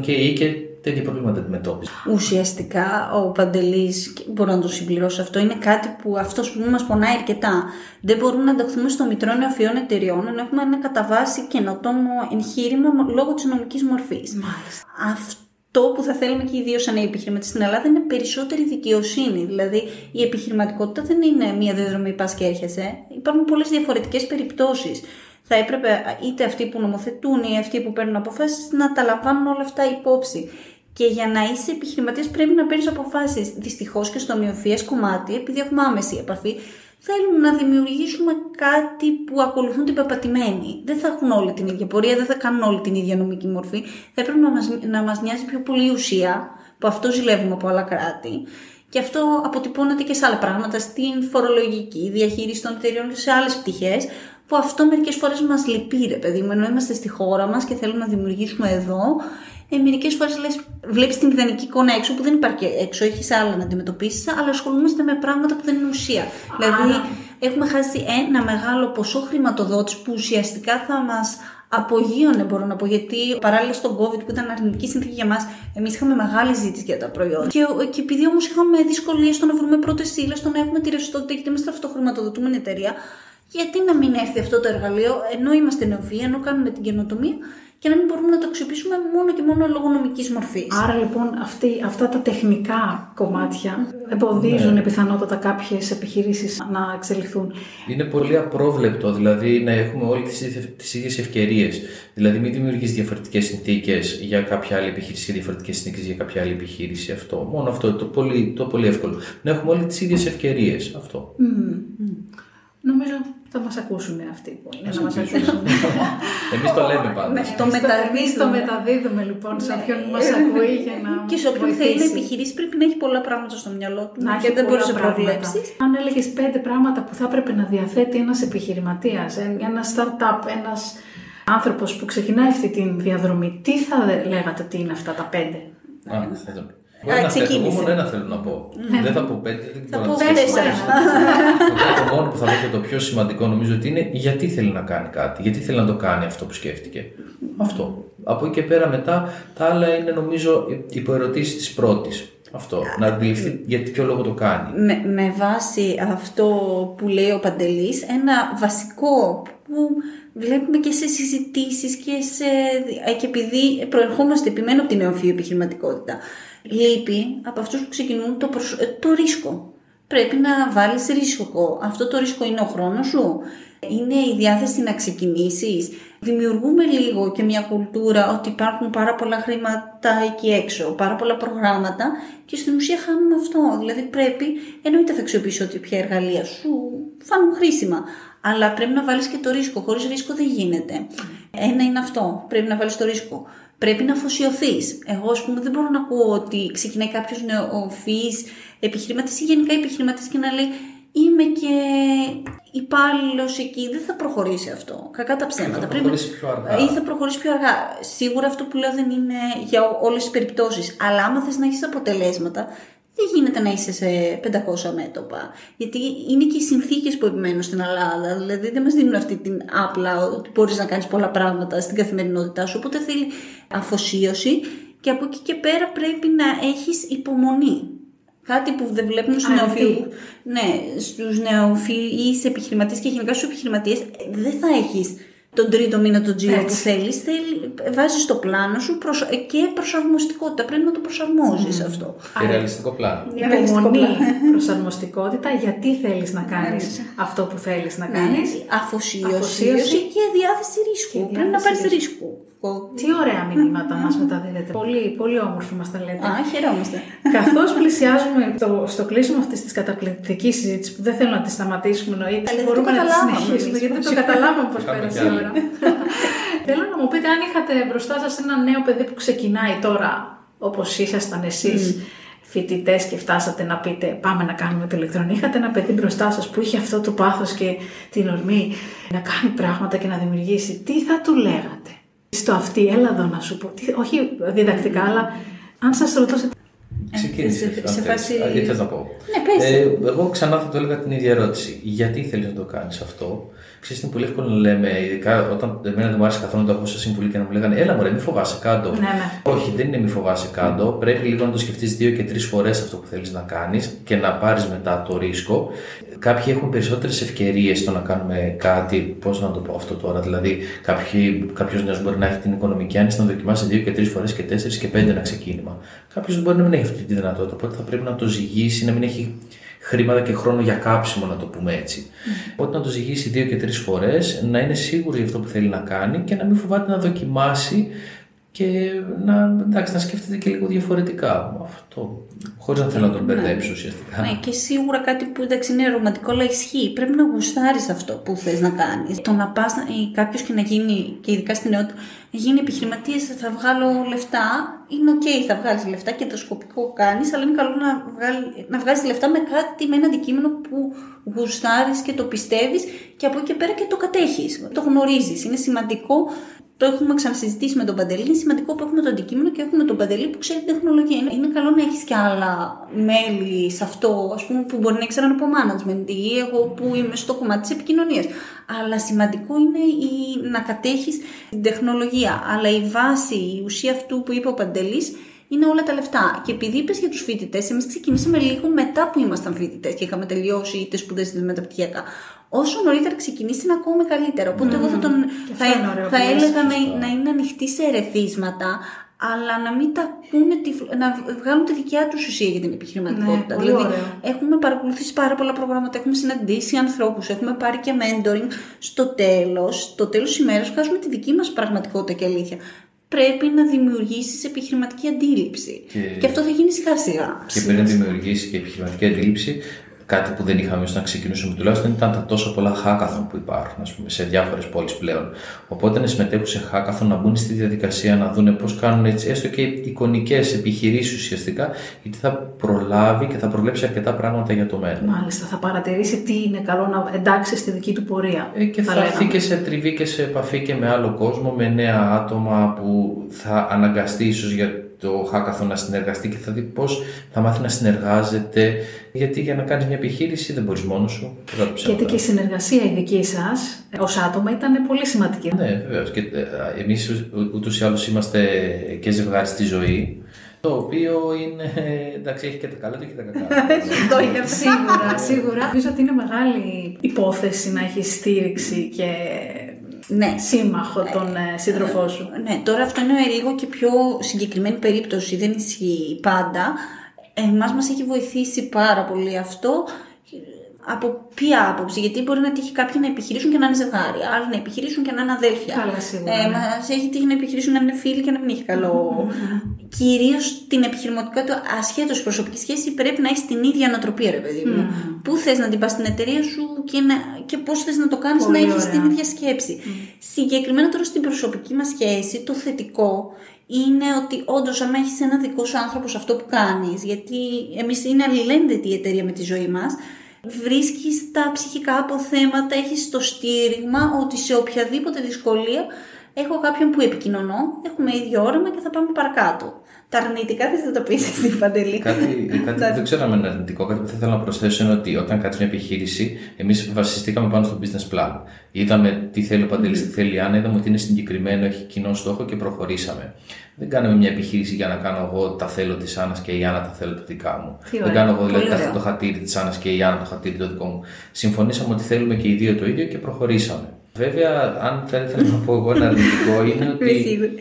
και η ΕΕ και τέτοια προβλήματα αντιμετώπιζε. Ουσιαστικά ο Παντελής, και μπορώ να το συμπληρώσω αυτό, είναι κάτι που αυτός που μας πονάει αρκετά. Δεν μπορούμε να ενταχθούμε στο Μητρό Νεοφυών Εταιριών, ενώ έχουμε ένα κατά βάση καινοτόμο εγχείρημα λόγω της νομικής μορφής. Μάλιστα. Αυτό που θα θέλουμε και ιδίω σαν επιχειρηματίες στην Ελλάδα είναι περισσότερη δικαιοσύνη. Δηλαδή, η επιχειρηματικότητα δεν είναι μία διαδρομή πας και έρχεσαι. Υπάρχουν πολλές διαφορετικές περιπτώσεις. Θα έπρεπε είτε αυτοί που νομοθετούν ή αυτοί που παίρνουν αποφάσεις να τα λαμβάνουν όλα αυτά υπόψη. Και για να είσαι επιχειρηματίας πρέπει να παίρνεις αποφάσεις. Δυστυχώς και στο μειοφυέ κομμάτι, επειδή έχουμε άμεση επαφή, θέλουν να δημιουργήσουμε κάτι που ακολουθούν την πεπατημένη. Δεν θα έχουν όλη την ίδια πορεία, δεν θα κάνουν όλη την ίδια νομική μορφή. Θα έπρεπε να μας, να μας νοιάζει πιο πολύ η ουσία, που αυτό ζηλεύουμε από άλλα κράτη. Και αυτό αποτυπώνεται και σε άλλα πράγματα, στην φορολογική διαχείριση των εταιριών και σε άλλες πτυχές, που αυτό μερικές φορές μας λυπεί, ρε παιδί μου, ενώ είμαστε στη χώρα μας και θέλουμε να δημιουργήσουμε εδώ, ε, μερικές φορές λες, βλέπεις την ιδανική εικόνα έξω που δεν υπάρχει έξω, έχεις άλλα να αντιμετωπίσεις, αλλά ασχολούμαστε με πράγματα που δεν είναι ουσία. Δηλαδή, έχουμε χάσει ένα μεγάλο ποσό χρηματοδότησης που ουσιαστικά θα μας απογείωνε, μπορώ να πω, γιατί παράλληλα στον COVID που ήταν αρνητική συνθήκη για μας, εμείς είχαμε μεγάλη ζήτηση για τα προϊόντα. Και, και επειδή όμως είχαμε δυσκολίες στο να βρούμε πρώτες ύλες, στο να έχουμε τη ρευστότητα, γιατί είμαστε αυτοχρηματοδοτούμενη εταιρεία, γιατί να μην έρθει αυτό το εργαλείο, ενώ είμαστε νεοφύοι, ενώ κάνουμε την καινοτομία, και να μην μπορούμε να το αξιοποιήσουμε μόνο και μόνο λόγω νομικής μορφής. Άρα λοιπόν αυτοί, αυτά τα τεχνικά κομμάτια εμποδίζουν Ναι. πιθανότατα κάποιες επιχειρήσεις να εξελιχθούν. Είναι πολύ απρόβλεπτο, δηλαδή να έχουμε όλε τις ίδιες ευκαιρίες. Δηλαδή, μην δημιουργείς διαφορετικές συνθήκες για κάποια άλλη επιχείρηση και διαφορετικές συνθήκες για κάποια άλλη επιχείρηση. Αυτό. Μόνο αυτό το πολύ, το πολύ εύκολο. Να έχουμε όλες τις ίδιες ευκαιρίες. Αυτό. Νομίζω θα μας ακούσουν αυτοί που είναι να μας ακούσουν. ακούσουν. [laughs] Εμείς το λέμε πάντα. Ναι. Το Εμείς μεταδίδουμε. εμείς το μεταδίδουμε λοιπόν σε όποιον μας ακούει για να Και σε όποιον θέλει να βοηθήσει. επιχειρήσει πρέπει να έχει πολλά πράγματα στο μυαλό του Να και έχει δεν μπορεί πολλά να πράγματα. προβλέψεις. Αν έλεγες πέντε πράγματα που θα έπρεπε να διαθέτει ένας επιχειρηματίας, ένας startup, ένας άνθρωπος που ξεκινάει αυτή τη διαδρομή, τι θα λέγατε ότι είναι αυτά τα πέντε; Α, θα το- Εγώ ένα θέλω, ξεκίνησε. εγώ μόνο ένα θέλω να πω. Δεν θα πω πέντε, δεν Θα μπορώ πω να τις τέσσερα. Το πρώτο μόνο που θα πω και το πιο σημαντικό νομίζω ότι είναι γιατί θέλει να κάνει κάτι, γιατί θέλει να το κάνει αυτό που σκέφτηκε. Αυτό. Από εκεί και πέρα μετά τα άλλα είναι νομίζω υποερωτήσει της πρώτης. Αυτό. Να αντιληφθεί γιατί ποιο λόγο το κάνει. Με, με βάση αυτό που λέει ο Παντελής, ένα βασικό που βλέπουμε και σε συζητήσεις και, σε, ε, και επειδή προερχόμαστε επιμένω από την νεοφύη επιχειρηματικότητα, λείπει από αυτούς που ξεκινούν το, προσ- ε, το ρίσκο. πρέπει να βάλεις ρίσκο. Αυτό το ρίσκο είναι ο χρόνος σου, είναι η διάθεση να ξεκινήσεις; Δημιουργούμε λίγο και μια κουλτούρα ότι υπάρχουν πάρα πολλά χρήματα εκεί έξω, πάρα πολλά προγράμματα και στην ουσία χάνουμε αυτό. Δηλαδή πρέπει, εννοείται θα αξιοποιήσω ότι ποια εργαλεία σου φάνουν χρήσιμα, αλλά πρέπει να βάλεις και το ρίσκο. Χωρίς ρίσκο δεν γίνεται. Ένα είναι αυτό, πρέπει να βάλεις το ρίσκο. Πρέπει να αφοσιωθείς. Εγώ, ας πούμε, δεν μπορώ να ακούω ότι ξεκινάει κάποιος νεοφυής επιχειρηματής ή γενικά επιχειρηματής και να λέει Είμαι και υπάλληλος εκεί. Δεν θα προχωρήσει αυτό. Κακά τα ψέματα. Θα προχωρήσει πιο αργά. Ή θα προχωρήσει πιο αργά. Σίγουρα αυτό που λέω δεν είναι για όλες τις περιπτώσεις. Αλλά άμα θες να έχεις αποτελέσματα, δεν γίνεται να είσαι σε 500 μέτωπα. Γιατί είναι και οι συνθήκες που επιμένουν στην Ελλάδα. Δηλαδή δεν μας δίνουν αυτή την άπλα ότι μπορείς να κάνεις πολλά πράγματα στην καθημερινότητά σου. Οπότε θέλει αφοσίωση και από εκεί και πέρα πρέπει να έχεις υπομονή. Κάτι που δεν βλέπουμε στους νεοφυεί. Ναι, στους νεοφυεί επιχειρηματίες και γενικά στους επιχειρηματίες δεν θα έχεις τον τρίτο μήνα τον τζίρο που θέλεις, θέλει βάζεις το πλάνο σου και προσαρμοστικότητα. Πρέπει να το προσαρμόζεις αυτό. Και ρεαλιστικό πλάνο. Υπομονή, προσαρμοστικότητα, γιατί θέλεις να κάνεις αυτό που θέλεις να κάνεις. Αφοσίωση, και διάθεση ρίσκου. Πρέπει να πάρεις ρίσκο. Τι ωραία μηνύματα μας μεταδίδετε. Πολύ, πολύ όμορφη μας τα λέτε. Α, χαιρόμαστε. Καθώς πλησιάζουμε το, στο κλείσιμο αυτής της καταπληκτικής συζήτησης που δεν θέλω να τη σταματήσουμε εννοείται. Μπορούμε να τη συνεχίσουμε γιατί δεν το καταλάβαμε πώ πέρασε η ώρα. [laughs] Θέλω να μου πείτε αν είχατε μπροστά σας ένα νέο παιδί που ξεκινάει τώρα, όπως ήσασταν εσείς. Mm φοιτητές και φτάσατε να πείτε πάμε να κάνουμε το ηλεκτρονικό. Είχατε ένα παιδί μπροστά σας που είχε αυτό το πάθος και την ορμή να κάνει πράγματα και να δημιουργήσει. Τι θα του λέγατε; Στο αυτή, έλα εδώ να σου πω. όχι διδακτικά, αλλά αν σας ρωτώ Ξεκίνησε. Σε, σε φάση. Τι θες να πω; Ναι, πες. Ε, εγώ ξανά θα το έλεγα την ίδια ερώτηση. Γιατί θέλεις να το κάνεις αυτό; Ξέρετε, είναι πολύ εύκολο να λέμε, ειδικά όταν εμένα δεν μου άρεσε καθόλου να το ακούω σε συμβουλή και να μου λέγανε Έλα, μωρέ, μη φοβάσαι κάτω. Ναι, ναι. Όχι, δεν είναι μη φοβάσαι κάτω. Πρέπει λίγο να το σκεφτείς δύο και τρεις φορές αυτό που θέλεις να κάνεις και να πάρεις μετά το ρίσκο. Κάποιοι έχουν περισσότερες ευκαιρίες στο να κάνουμε κάτι. Πώς να το πω αυτό τώρα. Δηλαδή, κάποιος νέος μπορεί να έχει την οικονομική άνεση να δοκιμάσει δύο και τρεις φορές και τέσσερις και πέντε ένα ξεκίνημα. Κάποιος μπορεί να μην έχει αυτή τη δυνατότητα. Οπότε θα πρέπει να το ζυγίσει, να μην έχει χρήματα και χρόνο για κάψιμο, να το πούμε έτσι. Mm. Οπότε να το ζυγίσει δύο και τρεις φορές, να είναι σίγουρο για αυτό που θέλει να κάνει και να μην φοβάται να δοκιμάσει και να, εντάξει, να σκέφτεται και λίγο διαφορετικά. Αυτό. Χωρίς να θέλω να τον ναι. μπερδέψω ουσιαστικά. Ναι, και σίγουρα κάτι που εντάξει είναι ρομαντικό, αλλά ισχύει. Πρέπει να γουστάρεις αυτό που θες να κάνεις. Το να πας κάποιος και να γίνει, και ειδικά στην νεότητα, να γίνει επιχειρηματίας, θα βγάλω λεφτά. Είναι OK, okay, θα βγάλεις λεφτά και το σκοπικό κάνεις, αλλά είναι καλό να, βγάλει, να βγάζεις λεφτά με κάτι, με ένα αντικείμενο που γουστάρεις και το πιστεύεις και από εκεί και πέρα και το κατέχεις. Το γνωρίζεις. Είναι σημαντικό το έχουμε ξανασυζητήσει με τον Παντελή. Είναι σημαντικό που έχουμε το αντικείμενο και έχουμε τον Παντελή που ξέρει την τεχνολογία. Είναι, είναι καλό να έχεις και άλλα μέλη σε αυτό, ας πούμε, που μπορεί να ξέρουν από management ή εγώ που είμαι στο κομμάτι της επικοινωνίας. Αλλά σημαντικό είναι η, να κατέχεις την τεχνολογία. Αλλά η βάση, η ουσία αυτού που είπε ο Παντελής είναι όλα τα λεφτά. Και επειδή είπες για τους φοιτητές, εμείς ξεκινήσαμε λίγο μετά που ήμασταν φοιτητές και είχαμε τελειώσει είτε σπουδές είτε μεταπτυχιακά όσο νωρίτερα ξεκινήσει είναι ακόμα καλύτερο. Οπότε εγώ θα, τον, θα, θα έλεγα να, να, είναι ανοιχτή σε ερεθίσματα, αλλά να μην τα πούνε, να βγάλουν τη δικιά τους ουσία για την επιχειρηματικότητα. Ναι, δηλαδή, ωραίο. έχουμε παρακολουθήσει πάρα πολλά προγράμματα, έχουμε συναντήσει ανθρώπους, έχουμε πάρει και mentoring. Στο τέλος, το τέλος της ημέρας, βγάζουμε τη δική μας πραγματικότητα και αλήθεια. Πρέπει να δημιουργήσεις επιχειρηματική αντίληψη. Και... και αυτό θα γίνει σιγά σιγά. Και πρέπει να δημιουργήσει και επιχειρηματική αντίληψη κάτι που δεν είχαμε όταν ξεκινούσαμε τουλάχιστον ήταν τα τόσο πολλά hackathon που υπάρχουν ας πούμε, σε διάφορες πόλεις πλέον. Οπότε να συμμετέχουν σε hackathon, να μπουν στη διαδικασία, να δουν πώς κάνουν έτσι, έστω και εικονικές επιχειρήσεις ουσιαστικά, γιατί θα προλάβει και θα προβλέψει αρκετά πράγματα για το μέλλον. Μάλιστα, θα παρατηρήσει τι είναι καλό να εντάξει στη δική του πορεία. Ε, και θα, θα έρθει και σε τριβή και σε επαφή και με άλλο κόσμο, με νέα άτομα που θα αναγκαστεί ίσως για το hackathon να συνεργαστεί και θα δει πώς θα μάθει να συνεργάζεται. Γιατί για να κάνεις μια επιχείρηση δεν μπορείς μόνος σου. Γιατί και η συνεργασία η δική σας ως άτομα ήταν πολύ σημαντική. Ναι, βεβαίως. Και ε, εμείς ούτως ή άλλως είμαστε και ζευγάρι στη ζωή. Το οποίο είναι. εντάξει, έχει και τα καλά του και τα κακά. [laughs] σίγουρα, σίγουρα. Νομίζω ότι είναι μεγάλη υπόθεση να έχεις στήριξη και ναι. σύμμαχο τον ε, σύντροφό σου. Ναι, τώρα αυτό είναι λίγο και πιο συγκεκριμένη περίπτωση, δεν ισχύει πάντα. εμάς μας έχει βοηθήσει πάρα πολύ αυτό από ποια άποψη, γιατί μπορεί να τύχει κάποιοι να επιχειρήσουν και να είναι ζευγάρι, άλλοι να επιχειρήσουν και να είναι αδέλφια. Καλά, σίγουρα. Ε, ναι. μας έχει τύχει να επιχειρήσουν να είναι φίλοι και να μην έχει καλό. Κυρίως την επιχειρηματικότητα, ασχέτως προσωπική σχέση, πρέπει να έχεις την ίδια νοοτροπία, ρε παιδί μου. Πού θες να την πας στην εταιρεία σου και, να, και πώς θες να το κάνεις Πολύ να έχεις ωραία. την ίδια σκέψη. Συγκεκριμένα τώρα στην προσωπική μας σχέση, το θετικό είναι ότι όντως, αν έχεις ένα δικό σου άνθρωπο σε αυτό που κάνεις, γιατί εμείς είναι αλληλένδετη η εταιρεία με τη ζωή μας, βρίσκεις τα ψυχικά αποθέματα, έχεις το στήριγμα ότι σε οποιαδήποτε δυσκολία έχω κάποιον που επικοινωνώ, έχουμε ίδιο όραμα και θα πάμε παρακάτω. Τα αρνητικά δεν θα τα πεις εσύ, Παντελή. Κάτι, [laughs] κάτι που δεν ξέρω αν είναι αρνητικό, κάτι που θα ήθελα να προσθέσω είναι ότι όταν κάτσει μια επιχείρηση, εμείς βασιστήκαμε πάνω στο business plan. Είδαμε τι θέλει ο Παντελής, τι θέλει η Άννα, είδαμε ότι είναι συγκεκριμένο, έχει κοινό στόχο και προχωρήσαμε. Δεν κάναμε μια επιχείρηση για να κάνω εγώ τα θέλω της Άννας και η Άννα τα θέλω τα δικά μου. Τι δεν ωραία. κάνω εγώ δηλαδή Πολύ τα- ωραίο. το χατήρι της Άννας και η Άννα το χατήρι το δικό μου. Συμφωνήσαμε ότι θέλουμε και οι δύο το ίδιο και προχωρήσαμε. Βέβαια, αν θα ήθελα να πω εγώ ένα αρνητικό, είναι Είμαι ότι σίγουρη.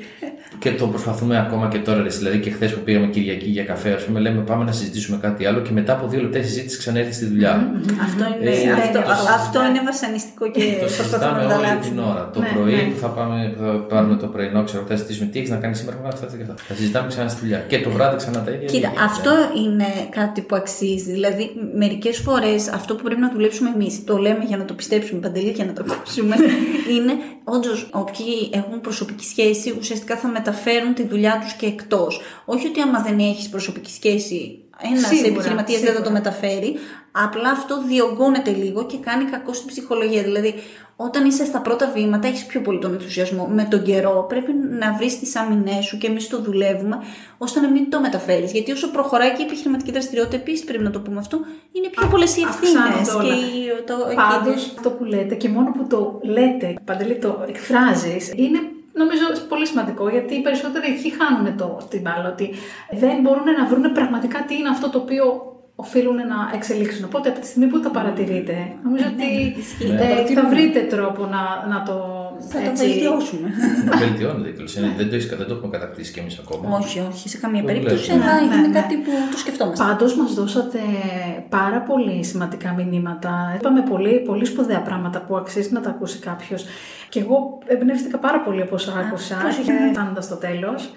Και το προσπαθούμε ακόμα και τώρα. ρε. Δηλαδή και χθες που πήγαμε Κυριακή για καφέ, ας πούμε, λέμε πάμε να συζητήσουμε κάτι άλλο και μετά από δύο λεπτά η συζήτηση ξανά στη δουλειά. Αυτό είναι, Ε, αυτό, αυτό. αυτό είναι βασανιστικό και Το προσπαθούμε συζητάμε να τα όλη την αλλάξουμε. ώρα. Το Ναι, πρωί ναι. που θα, πάμε, που θα πάρουμε το πρωινό, ξέρω, θα συζητήσουμε τι έχεις να κάνεις σήμερα, αυτά, αυτά και αυτά. Θα συζητάμε ξανά στη δουλειά. Και το βράδυ ξανά τα ίδια. Κοίτα, ίδια. αυτό είναι κάτι που αξίζει. Δηλαδή, μερικές φορές αυτό που πρέπει να δουλέψουμε εμείς, το λέμε για να το πιστέψουμε παντελή και να το ακούσουμε, [laughs] είναι όντως όποιοι έχουν προσωπική σχέση ουσιαστικά θα μεταφέρουν τη δουλειά τους και εκτός. Όχι ότι άμα δεν έχεις προσωπική σχέση, ένας Σίγουρα, επιχειρηματίας δεν θα το σίγουρα. μεταφέρει. Απλά αυτό διωγγώνεται λίγο και κάνει κακό στην ψυχολογία. Δηλαδή, όταν είσαι στα πρώτα βήματα, έχεις πιο πολύ τον ενθουσιασμό. Με τον καιρό πρέπει να βρεις τις άμυνέ σου και εμείς το δουλεύουμε, ώστε να μην το μεταφέρεις. Γιατί όσο προχωράει και η επιχειρηματική δραστηριότητα, επίσης πρέπει να το πούμε αυτό, είναι πιο πολλές οι ευθύνες. αυξάνονται όλα. Και η- το, Πάντως, και- αυτό που λέτε και μόνο που το λέτε, Παντελή, το εκφράζεις, είναι νομίζω πολύ σημαντικό γιατί οι περισσότεροι εκεί χάνουν το, την μπάλα. Ότι δεν μπορούν να βρουν πραγματικά τι είναι αυτό το οποίο οφείλουν να εξελίξουν. Οπότε από τη στιγμή που το παρατηρείτε, νομίζω ότι ισχύει. ε, θα βρείτε τρόπο να, να το. θα το έτσι, βελτιώσουμε. Βελτιώνεται κιόλα. Δεν, το έχεις- δεν το έχουμε κατακτήσει κι εμείς ακόμα. όχι, όχι, σε καμία Το περίπτωση, βλέπουμε. αλλά Ναι, είναι ναι. κάτι που το σκεφτόμαστε. Πάντως μας δώσατε πάρα πολύ σημαντικά μηνύματα. Είπαμε πολύ, πολύ σπουδαία πράγματα που αξίζει να τα ακούσει κάποιος. Και εγώ εμπνεύστηκα πάρα πολύ από όσα άκουσα, πρόσεχε. και φτάνοντας στο τέλος.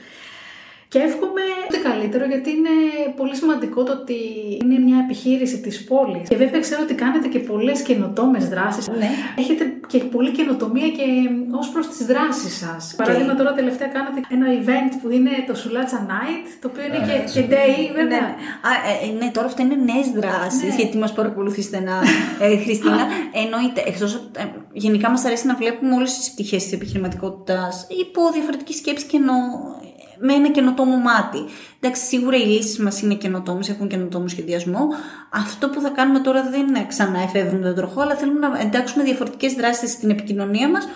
Και εύχομαι ό,τι καλύτερο γιατί είναι πολύ σημαντικό το ότι είναι μια επιχείρηση της πόλης. Και βέβαια ξέρω ότι κάνετε και πολλές καινοτόμες δράσεις. Ναι. Έχετε και πολλή καινοτομία και ως προς τις δράσεις σας. Παράδειγμα τώρα τελευταία κάνατε ένα event που είναι το Σουλάτσα Night, το οποίο είναι Ναι, και, και σίγουρα. day Ναι, βέβαια. ναι. Α, ε, ε, ναι, τώρα αυτά είναι νέες δράσεις, Ναι. γιατί μας παρακολουθεί στενά, ε, Χριστίνα. [laughs] Εννοείται, εκτός. Ε, γενικά μας αρέσει να βλέπουμε όλες τις πτυχές της επιχειρηματικότητας υπό διαφορετική σκέψη και νο, με ένα καινοτόμο μάτι. Εντάξει, σίγουρα οι λύσεις μας είναι καινοτόμες, έχουν καινοτόμο σχεδιασμό. Αυτό που θα κάνουμε τώρα δεν είναι ξανά εφεύρουμε τον τροχό, αλλά θέλουμε να εντάξουμε διαφορετικές δράσεις στην επικοινωνία μας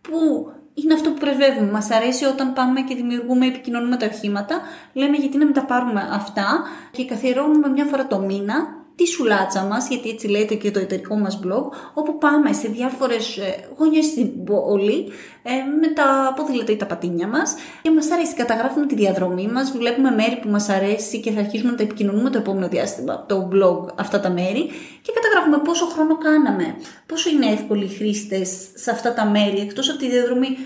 που είναι αυτό που πρεσβεύουμε. Μας αρέσει όταν πάμε και δημιουργούμε, επικοινωνούμε τα οχήματα. Λέμε γιατί να μην τα πάρουμε αυτά και καθιερώνουμε μια φορά το μήνα τη σουλάτσα μας, γιατί έτσι λέγεται και το εταιρικό μας blog, όπου πάμε σε διάφορες ε, γωνιές στην πόλη ε, με τα ποδήλατα ή τα πατίνια μας και μας αρέσει, καταγράφουμε τη διαδρομή μας, βλέπουμε μέρη που μας αρέσει και θα αρχίσουμε να τα επικοινωνούμε το επόμενο διάστημα, το blog αυτά τα μέρη και καταγράφουμε πόσο χρόνο κάναμε, πόσο είναι εύκολοι οι χρήστες σε αυτά τα μέρη, εκτός από τη διαδρομή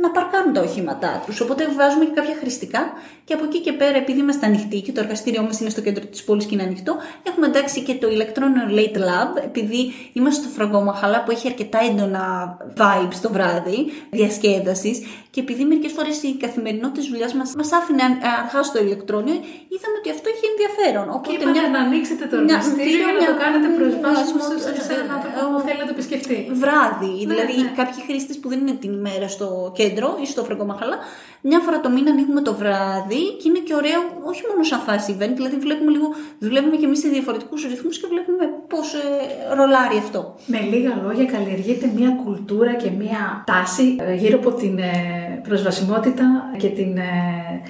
να παρκάρουν τα οχήματά τους. Οπότε βάζουμε και κάποια χρηστικά και από εκεί και πέρα, επειδή είμαστε ανοιχτοί και το εργαστήριό μας είναι στο κέντρο της πόλης και είναι ανοιχτό, έχουμε εντάξει και το Electron Late Lab, επειδή είμαστε στο Φραγκόμαχαλα που έχει αρκετά έντονα vibes το βράδυ, διασκέδασης, και επειδή μερικές φορές η καθημερινότητα της δουλειάς μας μας άφηνε αν- αρχά στο ηλεκτρόνιο, είδαμε ότι αυτό έχει ενδιαφέρον. Και Οπότε είπατε να ανοίξετε το μια- εργαστήριο και να μια- το κάνετε προσβάσιμο μια- σε σε έναν άνθρωπο που θέλει να το επισκεφτεί. βράδυ. δηλαδή, ναι. κάποιοι χρήστες που δεν είναι την ημέρα στο κέντρο ή στο Φραγκομαχαλά, μια φορά το μήνα ανοίγουμε το βράδυ και είναι και ωραίο, όχι μόνο σαν φάση event, δηλαδή βλέπουμε λίγο, δουλεύουμε και εμείς σε διαφορετικούς ρυθμούς και βλέπουμε πώς ε, ρολάρει αυτό. Με λίγα λόγια καλλιεργείται μια κουλτούρα και μια τάση ε, γύρω από την ε, προσβασιμότητα και την ε,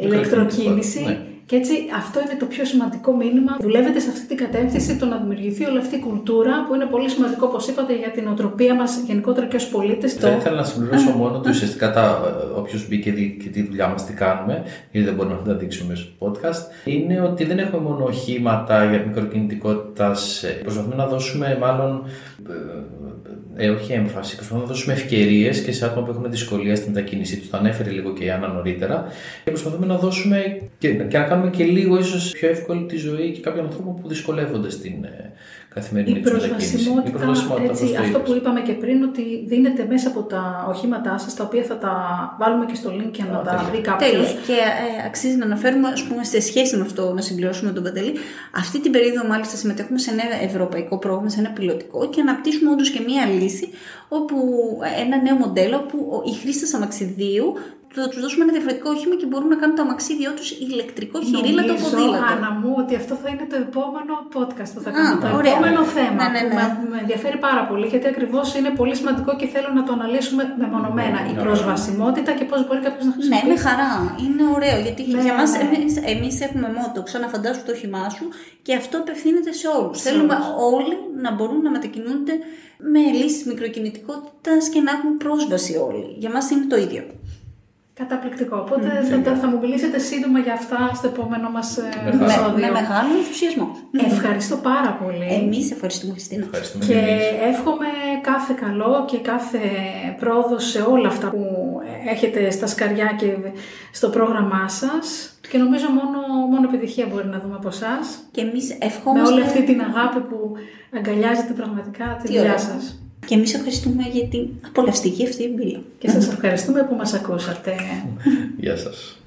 ε, ηλεκτροκίνηση Ναι. Και έτσι αυτό είναι το πιο σημαντικό μήνυμα. Δουλεύετε σε αυτή την κατεύθυνση το να δημιουργηθεί όλη αυτή η κουλτούρα που είναι πολύ σημαντικό, όπως είπατε, για την οτροπία μας γενικότερα και ως πολίτες. Θα ήθελα να συμπληρώσω μόνο ότι ουσιαστικά όποιος μπήκε και τη δουλειά μας τι κάνουμε, γιατί δεν μπορούμε να τα δείξουμε στο podcast, είναι ότι δεν έχουμε μόνο οχήματα για μικροκινητικότητα. Προσπαθούμε να δώσουμε μάλλον ε, όχι έμφαση, προσπαθούμε να δώσουμε ευκαιρίες και σε άτομα που έχουν δυσκολία στην μετακίνησή τους. Το ανέφερε λίγο και η Άννα νωρίτερα. Και προσπαθούμε να δώσουμε και, και να κάνουμε και λίγο ίσως πιο εύκολη τη ζωή και κάποιων ανθρώπων που δυσκολεύονται στην ε, καθημερινή του μετακίνησης. Η προσβασιμότητα, έτσι, αυτό που είπαμε και πριν, ότι δίνεται μέσα από τα οχήματά σας, τα οποία θα τα βάλουμε και στο link για να τα δει κάποιος. Και ε, αξίζει να αναφέρουμε, ας πούμε, σε σχέση με αυτό, να συμπληρώσουμε τον Παντελή, αυτή την περίοδο μάλιστα συμμετέχουμε σε ένα ευρωπαϊκό πρόγραμμα, σε ένα πιλωτικό και αναπτύσσουμε όντως και μία λύση, όπου ένα νέο μοντέλο που οι χρήστε αμαξιδίου θα τους δώσουμε ένα διαφορετικό όχημα και μπορούν να κάνουν το αμαξίδιό τους ηλεκτρικό χειρίλατο ποδήλατο. Άννα μου, ότι αυτό θα είναι το επόμενο podcast που θα κάνουμε. Το ωραία. επόμενο θέμα ναι, ναι, ναι. που με ενδιαφέρει πάρα πολύ, γιατί ακριβώς είναι πολύ σημαντικό και θέλω να το αναλύσουμε μεμονωμένα. Η προσβασιμότητα και πώς μπορεί κάποιος να χρησιμοποιήσει. Ναι, με χαρά. Είναι ωραίο, γιατί ναι, για μας εμείς έχουμε μότο, ξαναφαντάσου το όχημά σου και αυτό απευθύνεται σε όλους. Θέλουμε όλοι να μπορούν να μετακινούνται με λύσεις μικροκινητικότητας και να έχουν πρόσβαση όλοι. Για μας είναι το ίδιο. Καταπληκτικό. Οπότε mm, θα, θα, μου μιλήσετε σύντομα για αυτά στο επόμενο μας ε, επεισόδιο. Με, μεγάλο ενθουσιασμό. Ευχαριστώ πάρα πολύ. Εμείς ευχαριστούμε, Χριστίνα. Ευχαριστούμε και εύχομαι κάθε καλό και κάθε πρόοδο σε όλα αυτά που έχετε στα σκαριά και στο πρόγραμμά σας. Και νομίζω μόνο, μόνο επιτυχία μπορεί να δούμε από εσάς. Και εμείς ευχόμαστε. Με όλη αυτή την αγάπη που αγκαλιάζετε πραγματικά τη δουλειά σας. Και εμείς ευχαριστούμε για την απολαυστική αυτή εμπειρία. Και σας ευχαριστούμε που μας ακούσατε. Γεια σας.